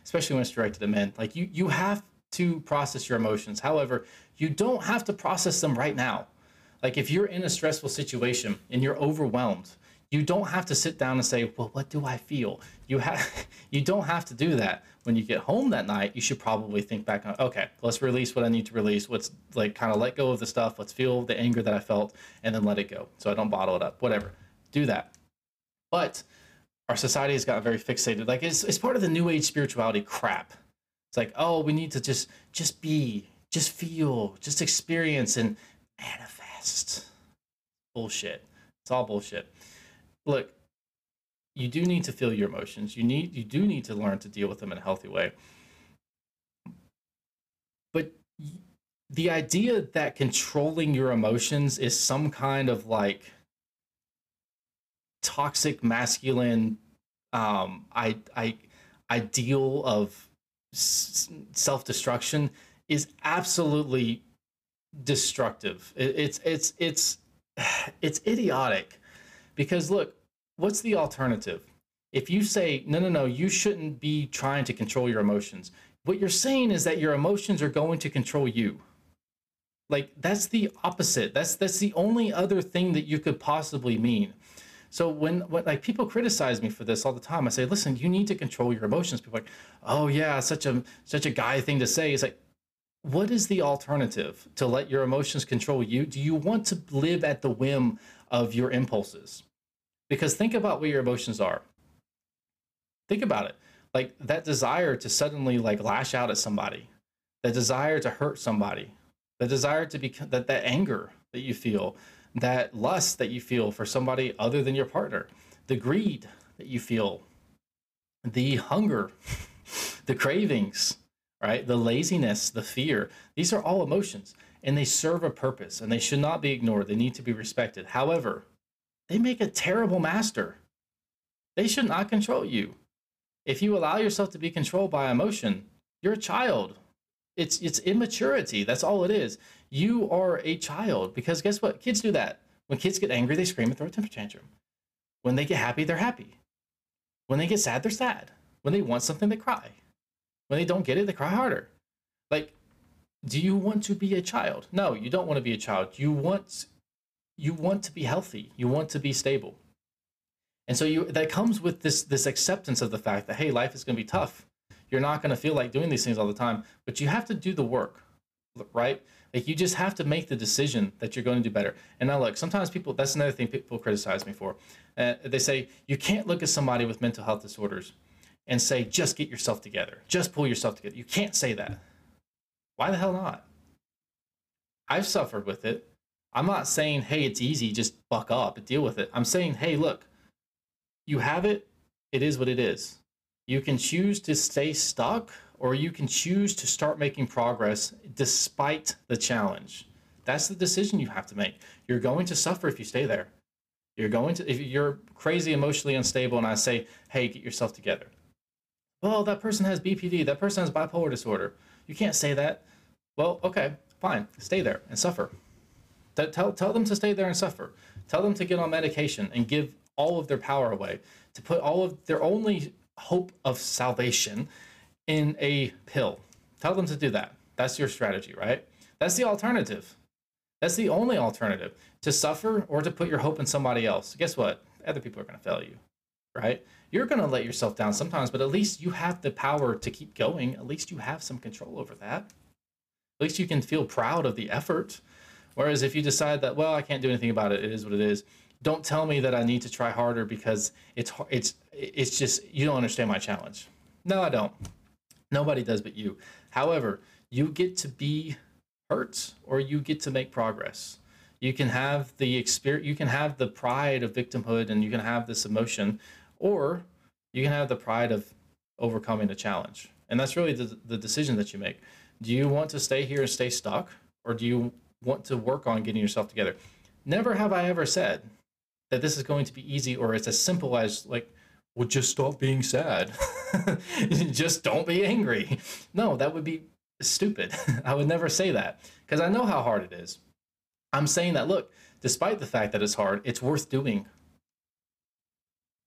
especially when it's directed at men. Like you you have to process your emotions. However, you don't have to process them right now. Like if you're in a stressful situation and you're overwhelmed, you don't have to sit down and say, "Well, what do I feel?" You have you don't have to do that. When you get home that night, you should probably think back on, "Okay, let's release what I need to release. Let's like kind of let go of the stuff. Let's feel the anger that I felt and then let it go. So I don't bottle it up. Whatever. Do that." But our society has gotten very fixated. Like it's it's part of the new age spirituality crap. It's like, "Oh, we need to just just be, just feel, just experience and manifest." Bullshit. It's all bullshit look, you do need to feel your emotions. You need you do need to learn to deal with them in a healthy way. But the idea that controlling your emotions is some kind of like toxic masculine um i i ideal of self-destruction is absolutely destructive it, it's it's it's it's idiotic because look, what's the alternative? If you say, no, no, no, you shouldn't be trying to control your emotions, what you're saying is that your emotions are going to control you. Like that's the opposite. That's that's the only other thing that you could possibly mean. So when, when like people criticize me for this all the time, I say, listen, you need to control your emotions. People like, oh yeah, such a such a guy thing to say. It's like, what is the alternative to let your emotions control you? Do you want to live at the whim of your impulses? Because think about what your emotions are. Think about it. Like that desire to suddenly like lash out at somebody, the desire to hurt somebody, the desire to be that that anger that you feel, that lust that you feel for somebody other than your partner, the greed that you feel, the hunger, the cravings, right? The laziness, the fear. These are all emotions and they serve a purpose and they should not be ignored. They need to be respected. However, they make a terrible master. They should not control you. If you allow yourself to be controlled by emotion, you're a child. It's it's immaturity. That's all it is. You are a child because guess what? Kids do that. When kids get angry, they scream and throw a temper tantrum. When they get happy, they're happy. When they get sad, they're sad. When they want something, they cry. When they don't get it, they cry harder. Like, do you want to be a child? No, you don't want to be a child. You want you want to be healthy. You want to be stable. And so you that comes with this this acceptance of the fact that hey, life is going to be tough. You're not going to feel like doing these things all the time, but you have to do the work, right? Like you just have to make the decision that you're going to do better. And now look, sometimes people that's another thing people criticize me for. Uh, they say you can't look at somebody with mental health disorders and say just get yourself together. Just pull yourself together. You can't say that. Why the hell not? I've suffered with it. I'm not saying, hey, it's easy, just buck up and deal with it. I'm saying, hey, look, you have it, it is what it is. You can choose to stay stuck or you can choose to start making progress despite the challenge. That's the decision you have to make. You're going to suffer if you stay there. You're going to, if you're crazy emotionally unstable, and I say, hey, get yourself together. Well, that person has BPD, that person has bipolar disorder. You can't say that. Well, okay, fine, stay there and suffer. Tell, tell them to stay there and suffer. Tell them to get on medication and give all of their power away, to put all of their only hope of salvation in a pill. Tell them to do that. That's your strategy, right? That's the alternative. That's the only alternative to suffer or to put your hope in somebody else. Guess what? Other people are going to fail you, right? You're going to let yourself down sometimes, but at least you have the power to keep going. At least you have some control over that. At least you can feel proud of the effort. Whereas if you decide that, well, I can't do anything about it, it is what it is. Don't tell me that I need to try harder because it's it's it's just you don't understand my challenge. No, I don't. Nobody does but you. However, you get to be hurt or you get to make progress. You can have the experience, you can have the pride of victimhood and you can have this emotion, or you can have the pride of overcoming a challenge. And that's really the, the decision that you make. Do you want to stay here and stay stuck, or do you want to work on getting yourself together? Never have I ever said that this is going to be easy or it's as simple as like well, just stop being sad. just don't be angry. No, that would be stupid. I would never say that because I know how hard it is. I'm saying that, look, despite the fact that it's hard, it's worth doing.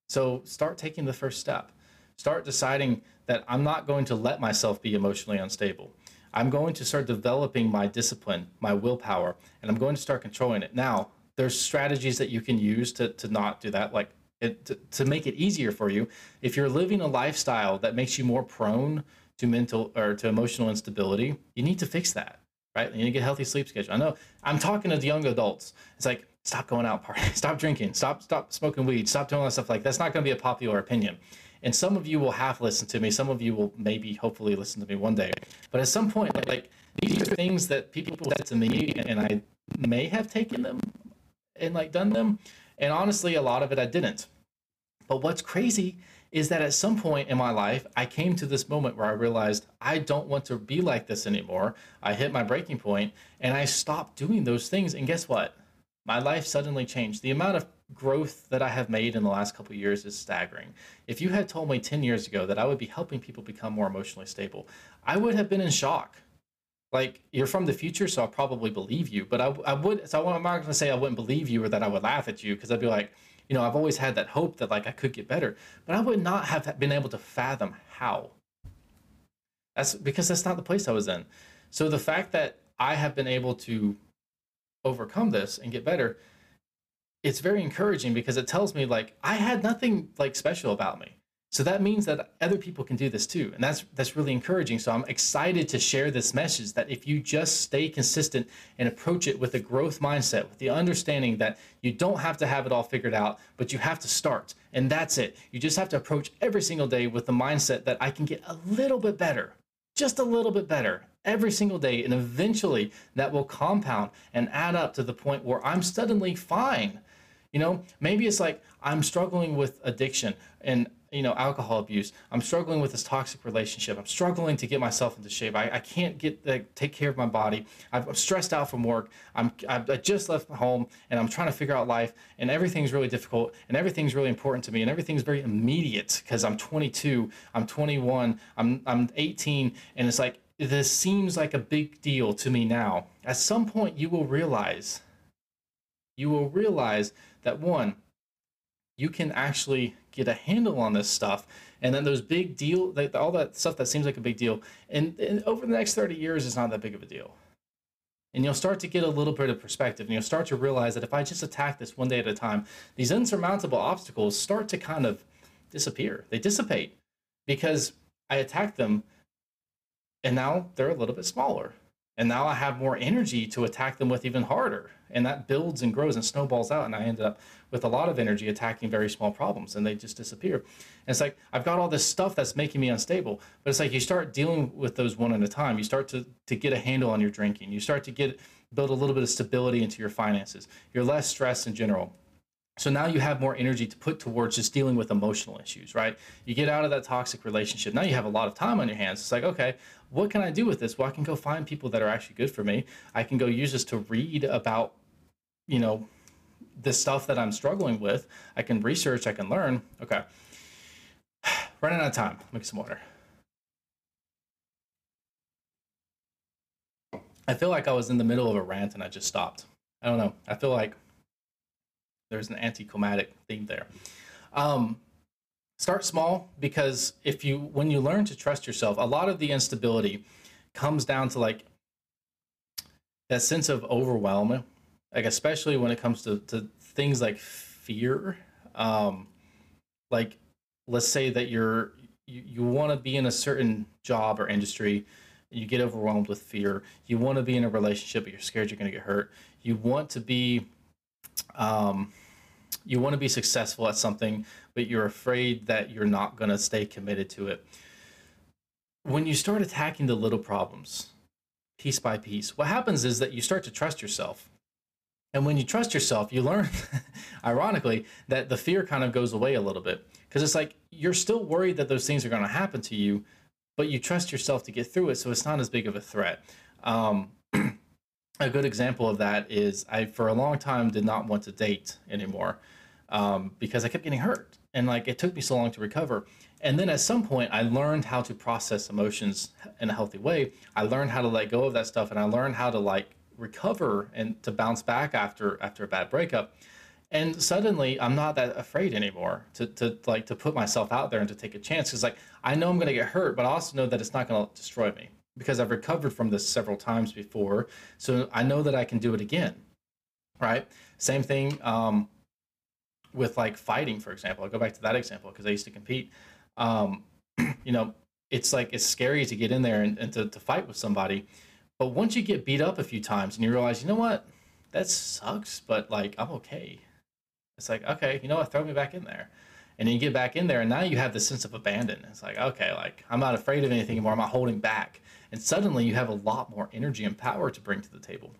So start taking the first step. Start deciding that I'm not going to let myself be emotionally unstable. I'm going to start developing my discipline, my willpower, and I'm going to start controlling it. Now, there's strategies that you can use to, to not do that, like it, to, to make it easier for you if you're living a lifestyle that makes you more prone to mental or to emotional instability you need to fix that right? You need to get a healthy sleep schedule. I know i'm talking to young adults. It's like stop going out party stop drinking stop stop smoking weed stop doing all that stuff. Like that's not going to be a popular opinion. And some of you will half listen to me. Some of you will maybe hopefully listen to me one day. But at some point like these are things that people said to me and i may have taken them and like done them and honestly, a lot of it I didn't. But what's crazy is that at some point in my life, I came to this moment where I realized I don't want to be like this anymore. I hit my breaking point and I stopped doing those things. And guess what? My life suddenly changed. The amount of growth that I have made in the last couple years is staggering. If you had told me 10 years ago that I would be helping people become more emotionally stable, I would have been in shock like you're from the future, so I'll probably believe you. But I, I would, so I'm not to say I wouldn't believe you or that I would laugh at you because I'd be like, you know, I've always had that hope that like I could get better, but I would not have been able to fathom how. That's because that's not the place I was in. So the fact that I have been able to overcome this and get better, it's very encouraging because it tells me like I had nothing like special about me. So that means that other people can do this too. And that's that's really encouraging. So I'm excited to share this message that if you just stay consistent and approach it with a growth mindset, with the understanding that you don't have to have it all figured out, but you have to start. And that's it. You just have to approach every single day with the mindset that I can get a little bit better, just a little bit better every single day. And eventually that will compound and add up to the point where I'm suddenly fine. You know, maybe it's like I'm struggling with addiction and you know alcohol abuse. I'm struggling with this toxic relationship. I'm struggling to get myself into shape. I, I can't get uh, take care of my body. I'm stressed out from work. I'm i just left home and i'm trying to figure out life and everything's really difficult and everything's really important to me and everything's very immediate because i'm 22 i'm 21 i'm i'm 18 and it's like this seems like a big deal to me now. At some point you will realize you will realize that one you can actually get a handle on this stuff. And then those big deal, all that stuff that seems like a big deal, and, and over the next 30 years, it's not that big of a deal. And you'll start to get a little bit of perspective, and you'll start to realize that if I just attack this one day at a time, these insurmountable obstacles start to kind of disappear. They dissipate because I attack them, and now they're a little bit smaller. And now I have more energy to attack them with even harder. And that builds and grows and snowballs out. And I ended up with a lot of energy attacking very small problems and they just disappear. And it's like, I've got all this stuff that's making me unstable. But it's like you start dealing with those one at a time. You start to, to get a handle on your drinking. You start to get build a little bit of stability into your finances. You're less stressed in general. So now you have more energy to put towards just dealing with emotional issues, right? You get out of that toxic relationship. Now you have a lot of time on your hands. It's like, okay, what can I do with this? Well, I can go find people that are actually good for me. I can go use this to read about, you know, the stuff that I'm struggling with. I can research, I can learn. Okay. Running out of time. Make some water. I feel like I was in the middle of a rant and I just stopped. I don't know. I feel like there's an anticlimactic theme there. Um, start small because if you when you learn to trust yourself, a lot of the instability comes down to like that sense of overwhelm, like especially when it comes to, to things like fear. Um, like let's say that you're you, you want to be in a certain job or industry you get overwhelmed with fear you want to be in a relationship but you're scared you're going to get hurt you want to be um, you want to be successful at something, but you're afraid that you're not going to stay committed to it. When you start attacking the little problems piece by piece, what happens is that you start to trust yourself. And when you trust yourself, you learn, ironically, that the fear kind of goes away a little bit. Because it's like you're still worried that those things are going to happen to you, but you trust yourself to get through it. So it's not as big of a threat. Um, a good example of that is I, for a long time, did not want to date anymore um, because I kept getting hurt. And like it took me so long to recover. And then at some point, I learned how to process emotions in a healthy way. I learned how to let go of that stuff, and I learned how to like recover and to bounce back after after a bad breakup. And suddenly, I'm not that afraid anymore to to like to put myself out there and to take a chance because like I know I'm going to get hurt, but I also know that it's not going to destroy me because I've recovered from this several times before. So I know that I can do it again. Right. Same thing. Um, with like fighting, for example. I'll go back to that example because I used to compete. Um, you know, it's like it's scary to get in there and, and to, to fight with somebody. But once you get beat up a few times and you realize, you know what, that sucks, but like I'm okay. It's like, okay, you know what, throw me back in there. And then you get back in there, and now you have this sense of abandon. It's like, okay, like I'm not afraid of anything anymore. I'm not holding back. And suddenly you have a lot more energy and power to bring to the table.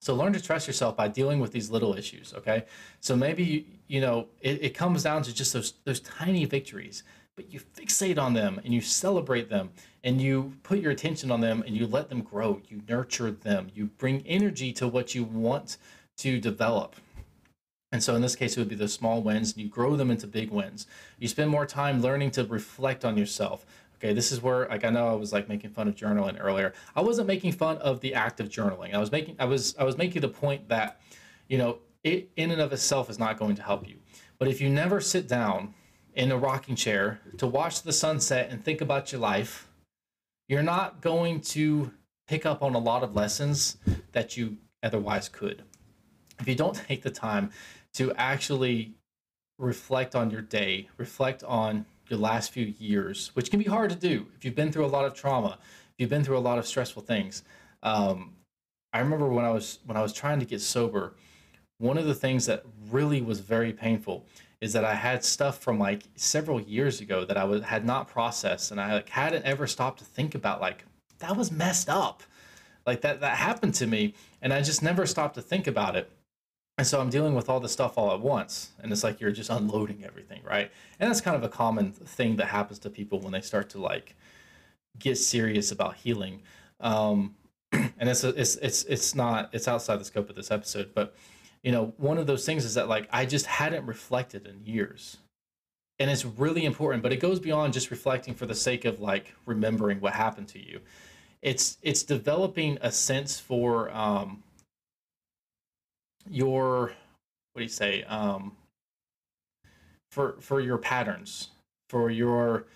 So learn to trust yourself by dealing with these little issues. Okay. So maybe, you, you know, it, it comes down to just those, those tiny victories, but you fixate on them and you celebrate them and you put your attention on them and you let them grow. You nurture them. You bring energy to what you want to develop. And so in this case, it would be the small wins, and you grow them into big wins. You spend more time learning to reflect on yourself, Okay, this is where like I know I was like making fun of journaling earlier. I wasn't making fun of the act of journaling. I was making I was I was making the point that, you know, it in and of itself is not going to help you. But if you never sit down in a rocking chair to watch the sunset and think about your life, you're not going to pick up on a lot of lessons that you otherwise could. If you don't take the time to actually reflect on your day, reflect on your last few years, which can be hard to do if you've been through a lot of trauma, if you've been through a lot of stressful things. Um, I remember when I was when I was trying to get sober, one of the things that really was very painful is that I had stuff from like several years ago that I was had not processed, and I like hadn't ever stopped to think about like that was messed up, like that that happened to me, and I just never stopped to think about it. And so I'm dealing with all this stuff all at once. And it's like you're just unloading everything, right? And that's kind of a common thing that happens to people when they start to like get serious about healing. Um, and it's, it's, it's, it's not, it's outside the scope of this episode, but you know, one of those things is that like I just hadn't reflected in years. And it's really important, but it goes beyond just reflecting for the sake of like remembering what happened to you. It's it's developing a sense for um, your what do you say um for for your patterns, for your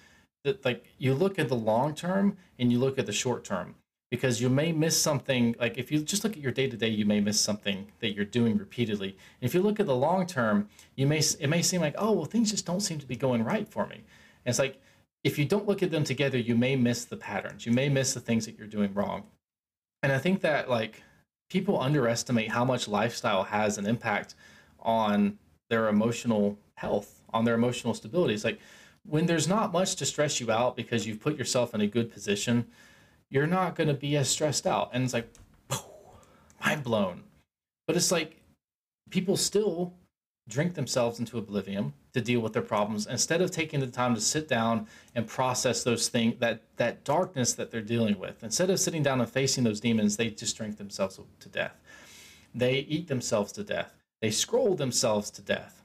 that like you look at the long term and you look at the short term because you may miss something like if you just look at your day to day you may miss something that you're doing repeatedly. And if you look at the long term you may it may seem like oh well things just don't seem to be going right for me. And it's like if you don't look at them together you may miss the patterns. You may miss the things that you're doing wrong. And i think that like people underestimate how much lifestyle has an impact on their emotional health on their emotional stability it's like when there's not much to stress you out because you've put yourself in a good position you're not going to be as stressed out. And it's like, mind blown. But it's like people still drink themselves into oblivion to deal with their problems instead of taking the time to sit down and process those things that that darkness that they're dealing with instead of sitting down and facing those demons they just drink themselves to death they eat themselves to death they scroll themselves to death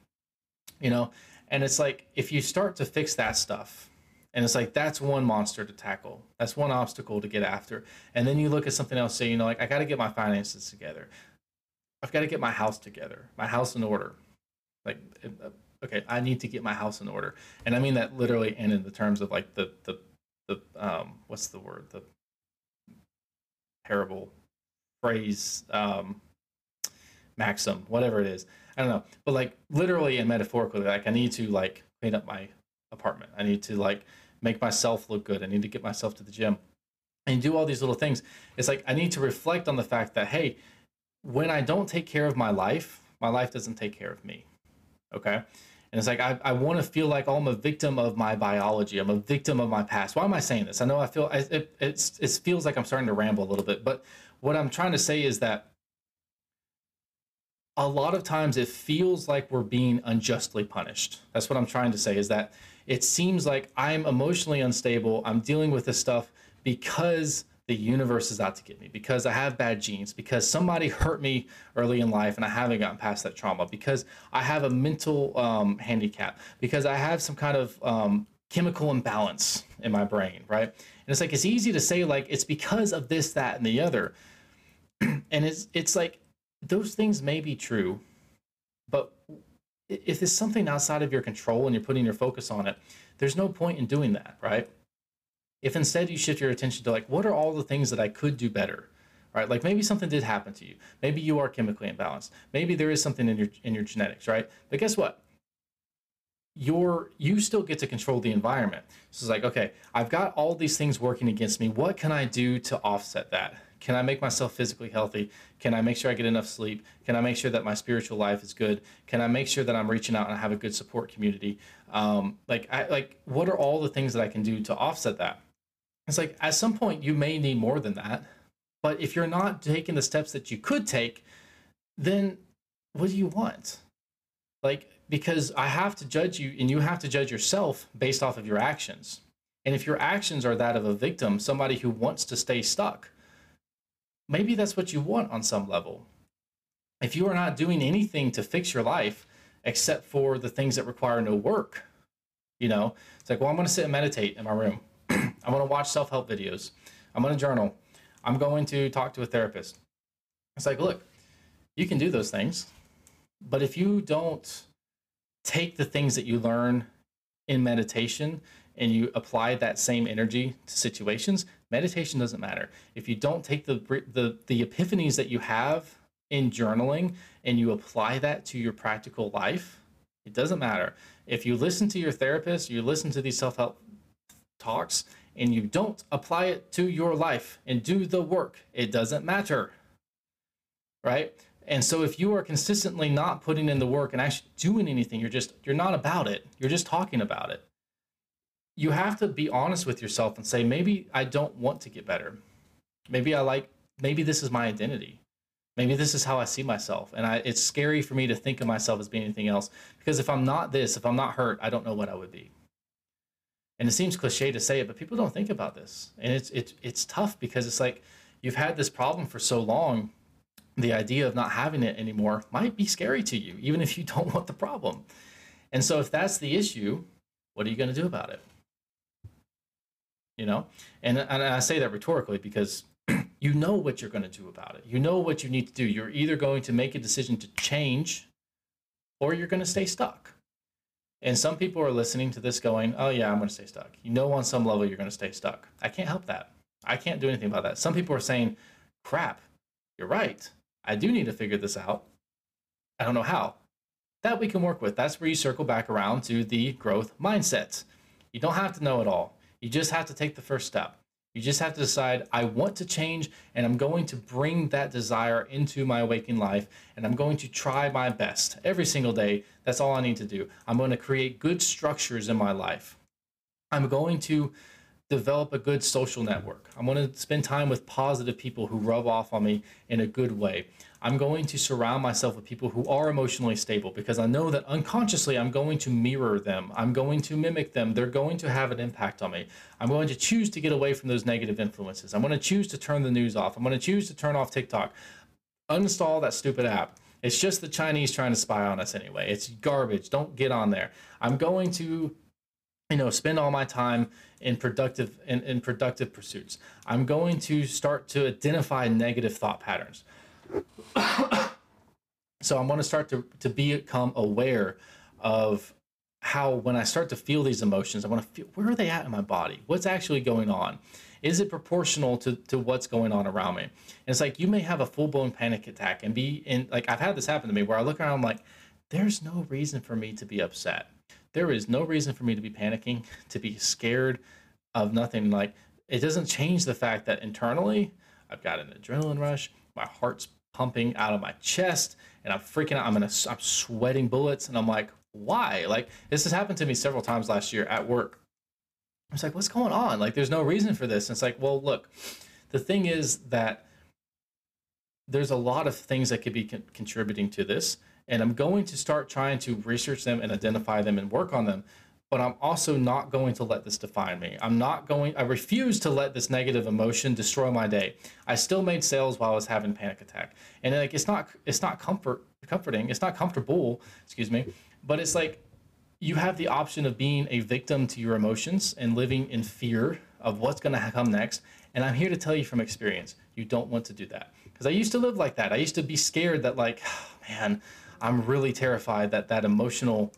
you know and it's like if you start to fix that stuff and it's like that's one monster to tackle. That's one obstacle to get after. And then you look at something else, say, you know, like I got to get my finances together. I've got to get my house together, my house in order. Like, uh, okay, I need to get my house in order, and I mean that literally and in the terms of like the the the um what's the word the parable phrase um maxim whatever it is I don't know but like literally and metaphorically like I need to like clean up my apartment I need to like make myself look good. I need to get myself to the gym and do all these little things. It's like I need to reflect on the fact that, hey, when I don't take care of my life, my life doesn't take care of me. Okay. And it's like, I, I want to feel like oh, I'm a victim of my biology. I'm a victim of my past. Why am I saying this? I know I feel it, it's, it feels like I'm starting to ramble a little bit, but what I'm trying to say is that a lot of times it feels like we're being unjustly punished. That's what I'm trying to say is that it seems like I'm emotionally unstable. I'm dealing with this stuff because the universe is out to get me, because I have bad genes, because somebody hurt me early in life and I haven't gotten past that trauma, because I have a mental um, handicap, because I have some kind of um, chemical imbalance in my brain, right? And it's like it's easy to say like it's because of this, that, and the other, and it's it's like those things may be true, but if it's something outside of your control and you're putting your focus on it, there's no point in doing that, right? If instead you shift your attention to like, what are all the things that I could do better? Right? Like maybe something did happen to you. Maybe you are chemically imbalanced. Maybe there is something in your in your genetics, right? But guess what? You're you still get to control the environment. So it's like, okay, I've got all these things working against me. What can I do to offset that? Can I make myself physically healthy? Can I make sure I get enough sleep? Can I make sure that my spiritual life is good? Can I make sure that I'm reaching out and I have a good support community? Um, like, I, like, what are all the things that I can do to offset that? It's like at some point you may need more than that, but if you're not taking the steps that you could take, then what do you want? Like, because I have to judge you and you have to judge yourself based off of your actions. And if your actions are that of a victim, somebody who wants to stay stuck, maybe that's what you want on some level. If you are not doing anything to fix your life except for the things that require no work, you know, it's like, well, I'm going to sit and meditate in my room. I'm going to watch self help videos. I'm going to journal. I'm going to talk to a therapist. It's like, look, you can do those things, but if you don't take the things that you learn in meditation and you apply that same energy to situations, meditation doesn't matter. If you don't take the the the epiphanies that you have in journaling and you apply that to your practical life, it doesn't matter. If you listen to your therapist, you listen to these self-help talks and you don't apply it to your life and do the work, it doesn't matter. Right? And so if you are consistently not putting in the work and actually doing anything, you're just you're not about it. You're just talking about it you have to be honest with yourself and say maybe i don't want to get better maybe i like maybe this is my identity maybe this is how i see myself and I, it's scary for me to think of myself as being anything else because if i'm not this if i'm not hurt i don't know what i would be and it seems cliche to say it but people don't think about this. And it's it's it's tough because it's like you've had this problem for so long the idea of not having it anymore might be scary to you even if you don't want the problem. And so if that's the issue what are you going to do about it? You know? And, and i say that rhetorically because you know what you're going to do about it. You know what you need to do. You're either going to make a decision to change or you're going to stay stuck And some people are listening to this going, oh, yeah, I'm going to stay stuck. You know, on some level, you're going to stay stuck. I can't help that. I can't do anything about that. Some people are saying, crap, you're right. I do need to figure this out. I don't know how. That we can work with. That's where you circle back around to the growth mindset. You don't have to know it all. You just have to take the first step. You just have to decide, I want to change and I'm going to bring that desire into my waking life and I'm going to try my best every single day. That's all I need to do. I'm going to create good structures in my life. I'm going to develop a good social network. I'm going to spend time with positive people who rub off on me in a good way. I'm going to surround myself with people who are emotionally stable because I know that unconsciously I'm going to mirror them. I'm going to mimic them. They're going to have an impact on me. I'm going to choose to get away from those negative influences. I'm going to choose to turn the news off. I'm going to choose to turn off TikTok. Uninstall that stupid app. It's just the Chinese trying to spy on us anyway. It's garbage. Don't get on there. I'm going to you know spend all my time in productive in, in productive pursuits i'm going to start to identify negative thought patterns so I'm going to start to, to become aware of how when I start to feel these emotions, I want to feel where are they at in my body? What's actually going on? Is it proportional to, to what's going on around me? And it's like you may have a full blown panic attack and be in like I've had this happen to me where I look around, I'm like, there's no reason for me to be upset. There is no reason for me to be panicking, to be scared of nothing. Like it doesn't change the fact that internally I've got an adrenaline rush, my heart's pumping out of my chest and I'm freaking out. I'm gonna I'm sweating bullets and I'm like, why? Like this has happened to me several times last year at work. I was like, what's going on? Like there's no reason for this. And it's like, well, look, the thing is that there's a lot of things that could be con- contributing to this. And I'm going to start trying to research them and identify them and work on them but I'm also not going to let this define me. I'm not going, I refuse to let this negative emotion destroy my day. I still made sales while I was having panic attack. And like, it's not, it's not comfort, comforting. It's not comfortable, excuse me, but it's like, you have the option of being a victim to your emotions and living in fear of what's going to come next. And I'm here to tell you from experience, you don't want to do that. Because I used to live like that. I used to be scared that, like, man, I'm really terrified that that emotional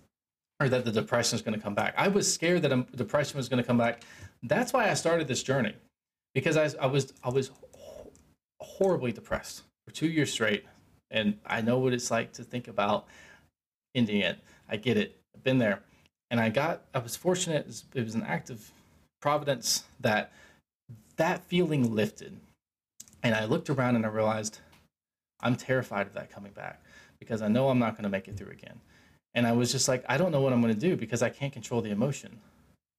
or that the depression is going to come back. I was scared that a depression was going to come back. That's why I started this journey because I, I was I was horribly depressed for two years straight, and I know what it's like to think about ending it. I get it. I've been there, and I got. I was fortunate. It was an act of providence that that feeling lifted, and I looked around and I realized I'm terrified of that coming back because I know I'm not going to make it through again. And I was just like, I don't know what I'm going to do because I can't control the emotion.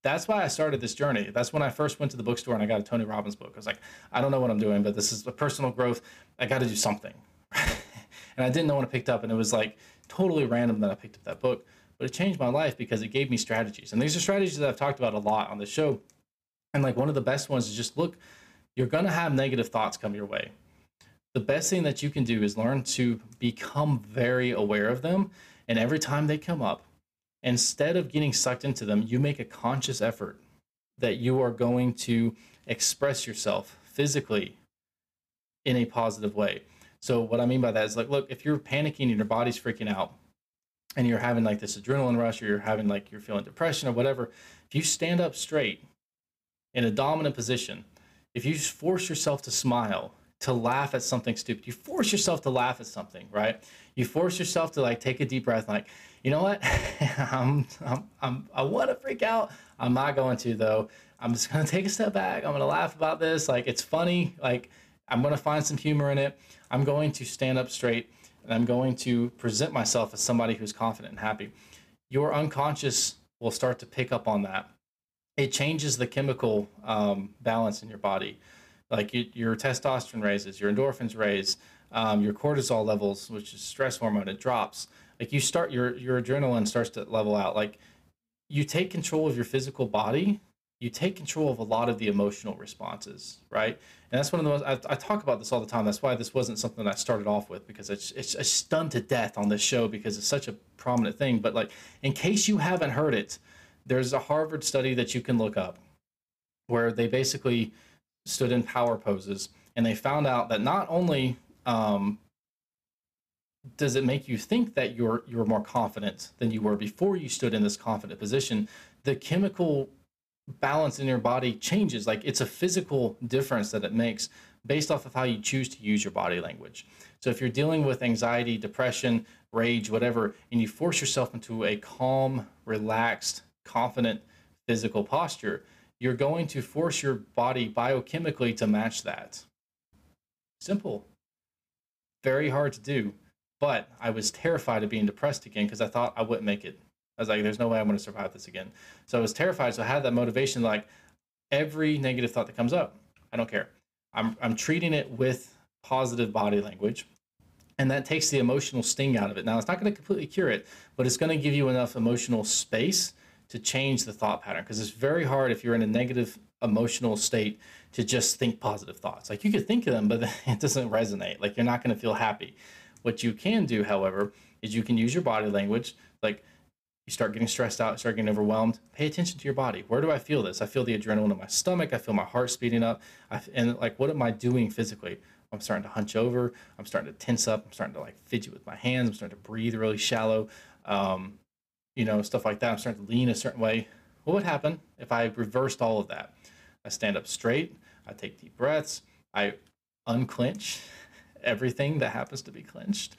That's why I started this journey. That's when I first went to the bookstore and I got a Tony Robbins book. I was like, I don't know what I'm doing, but this is a personal growth. I got to do something. and I didn't know what I picked up. And it was like totally random that I picked up that book. But it changed my life because it gave me strategies. And these are strategies that I've talked about a lot on the show. And like one of the best ones is just look, you're going to have negative thoughts come your way. The best thing that you can do is learn to become very aware of them and every time they come up, instead of getting sucked into them, you make a conscious effort that you are going to express yourself physically in a positive way. So what I mean by that is like, look, if you're panicking and your body's freaking out and you're having like this adrenaline rush or you're having like you're feeling depression or whatever, if you stand up straight in a dominant position, if you force yourself to smile, to laugh at something stupid, you force yourself to laugh at something, right? you force yourself to like take a deep breath like you know what? I'm, I'm, I'm i want to freak out. I'm not going to though. I'm just to take a step back. I'm to laugh about this. Like it's funny. Like i'm to find some humor in it. I'm going to stand up straight and i'm going to present myself as somebody who's confident and happy. Your unconscious will start to pick up on that. It changes the chemical um, balance in your body like you, your testosterone raises your endorphins raise um, your cortisol levels, which is stress hormone, it drops. Like you start your your adrenaline starts to level out. Like you take control of your physical body, you take control of a lot of the emotional responses, right? And that's one of the most I, I talk about this all the time. That's why this wasn't something I started off with because it's it's, it's stunned to death on this show because it's such a prominent thing. But like in case you haven't heard it, there's a Harvard study that you can look up where they basically stood in power poses and they found out that not only um, does it make you think that you're you're more confident than you were before you stood in this confident position? The chemical balance in your body changes. Like it's a physical difference that it makes based off of how you choose to use your body language. So if you're dealing with anxiety, depression, rage, whatever, and you force yourself into a calm, relaxed, confident physical posture, you're going to force your body biochemically to match that. Simple. Very hard to do. But I was terrified of being depressed again because I thought I wouldn't make it. I was like, there's no way I'm going to survive this again. So I was terrified. So I had that motivation like every negative thought that comes up, I don't care. I'm, I'm treating it with positive body language. And that takes the emotional sting out of it. Now, it's not going to completely cure it, but it's going to give you enough emotional space to change the thought pattern because it's very hard if you're in a negative emotional state to just think positive thoughts. Like you could think of them, but it doesn't resonate. Like you're not going to feel happy. What you can do, however, is you can use your body language. Like you start getting stressed out, start getting overwhelmed. Pay attention to your body. Where do I feel this? I feel the adrenaline in my stomach. I feel my heart speeding up. I, and like, what am I doing physically? I'm starting to hunch over. I'm starting to tense up. I'm starting to like fidget with my hands. I'm starting to breathe really shallow. Um, you know, stuff like that. I'm starting to lean a certain way. What would happen if I reversed all of that? I stand up straight. I take deep breaths. I unclench everything that happens to be clenched.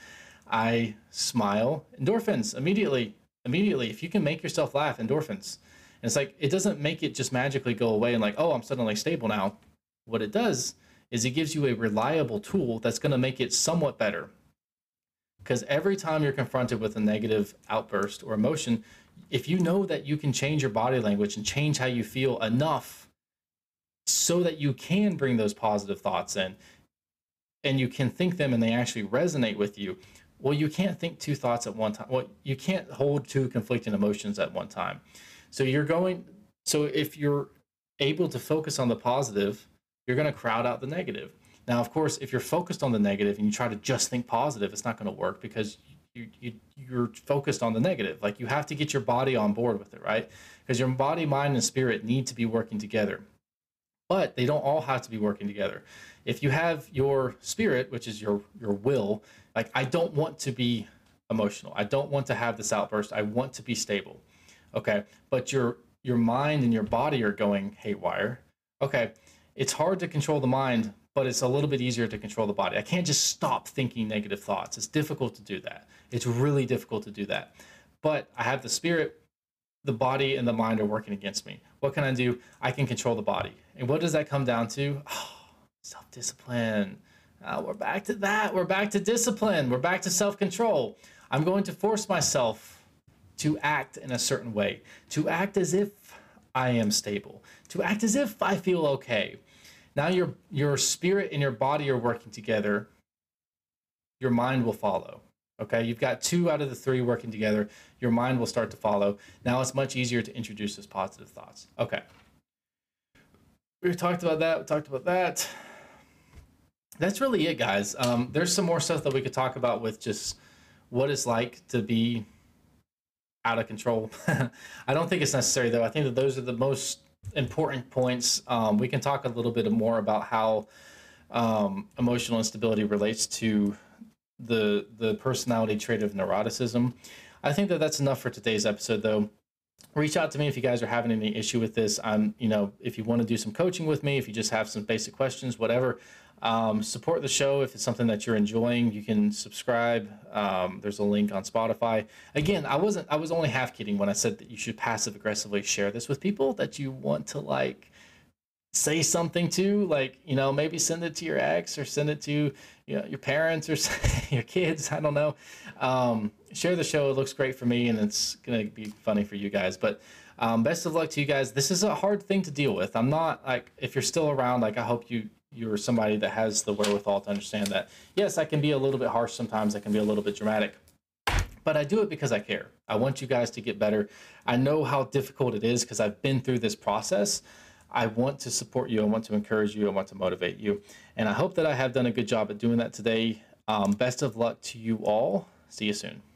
I smile. Endorphins immediately. Immediately, if you can make yourself laugh, endorphins. And it's like it doesn't make it just magically go away and like, oh, I'm suddenly stable now. What it does is it gives you a reliable tool that's going to make it somewhat better. Because every time you're confronted with a negative outburst or emotion, if you know that you can change your body language and change how you feel enough so that you can bring those positive thoughts in and you can think them and they actually resonate with you well you can't think two thoughts at one time well you can't hold two conflicting emotions at one time. So you're going so if you're able to focus on the positive you're going to crowd out the negative now of course if you're focused on the negative and you try to just think positive it's not going to work because you, you you're focused on the negative like you have to get your body on board with it right because your body mind and spirit need to be working together but they don't all have to be working together if you have your spirit, which is your your will, like I don't want to be emotional. I don't want to have this outburst. I want to be stable. Okay, but your your mind and your body are going haywire. Okay, it's hard to control the mind, but it's a little bit easier to control the body. I can't just stop thinking negative thoughts. It's difficult to do that. It's really difficult to do that. But I have the spirit, the body, and the mind are working against me. What can I do? I can control the body. And what does that come down to? Oh, Self discipline. Uh, we're back to that. We're back to discipline. We're back to self control. I'm going to force myself to act in a certain way, to act as if I am stable, to act as if I feel okay. Now your your spirit and your body are working together. Your mind will follow. Okay, you've got two out of the three working together. Your mind will start to follow. Now it's much easier to introduce those positive thoughts. Okay. We talked about that. We talked about that that's really it, guys. Um, there's some more stuff that we could talk about with just what it's like to be out of control. I don't think it's necessary though. I think that those are the most important points. Um, we can talk a little bit more about how um, emotional instability relates to the the personality trait of neuroticism. I think that that's enough for today's episode, though. Reach out to me if you guys are having any issue with this. I'm, you know, if you want to do some coaching with me, if you just have some basic questions, whatever. Um, support the show if it's something that you're enjoying. You can subscribe. Um, there's a link on Spotify. Again, I wasn't. I was only half kidding when I said that you should passive aggressively share this with people that you want to like say something to. Like you know, maybe send it to your ex or send it to you know, your parents or your kids. I don't know. Um, share the show. It looks great for me, and it's gonna be funny for you guys. But um, best of luck to you guys. This is a hard thing to deal with. I'm not like if you're still around. Like I hope you you're somebody that has the wherewithal to understand that yes i can be a little bit harsh sometimes i can be a little bit dramatic but i do it because i care. I want you guys to get better. I know how difficult it is because i've been through this process. I want to support you i want to encourage you i want to motivate you and i hope that i have done a good job at doing that today. Um, best of luck to you all. See you soon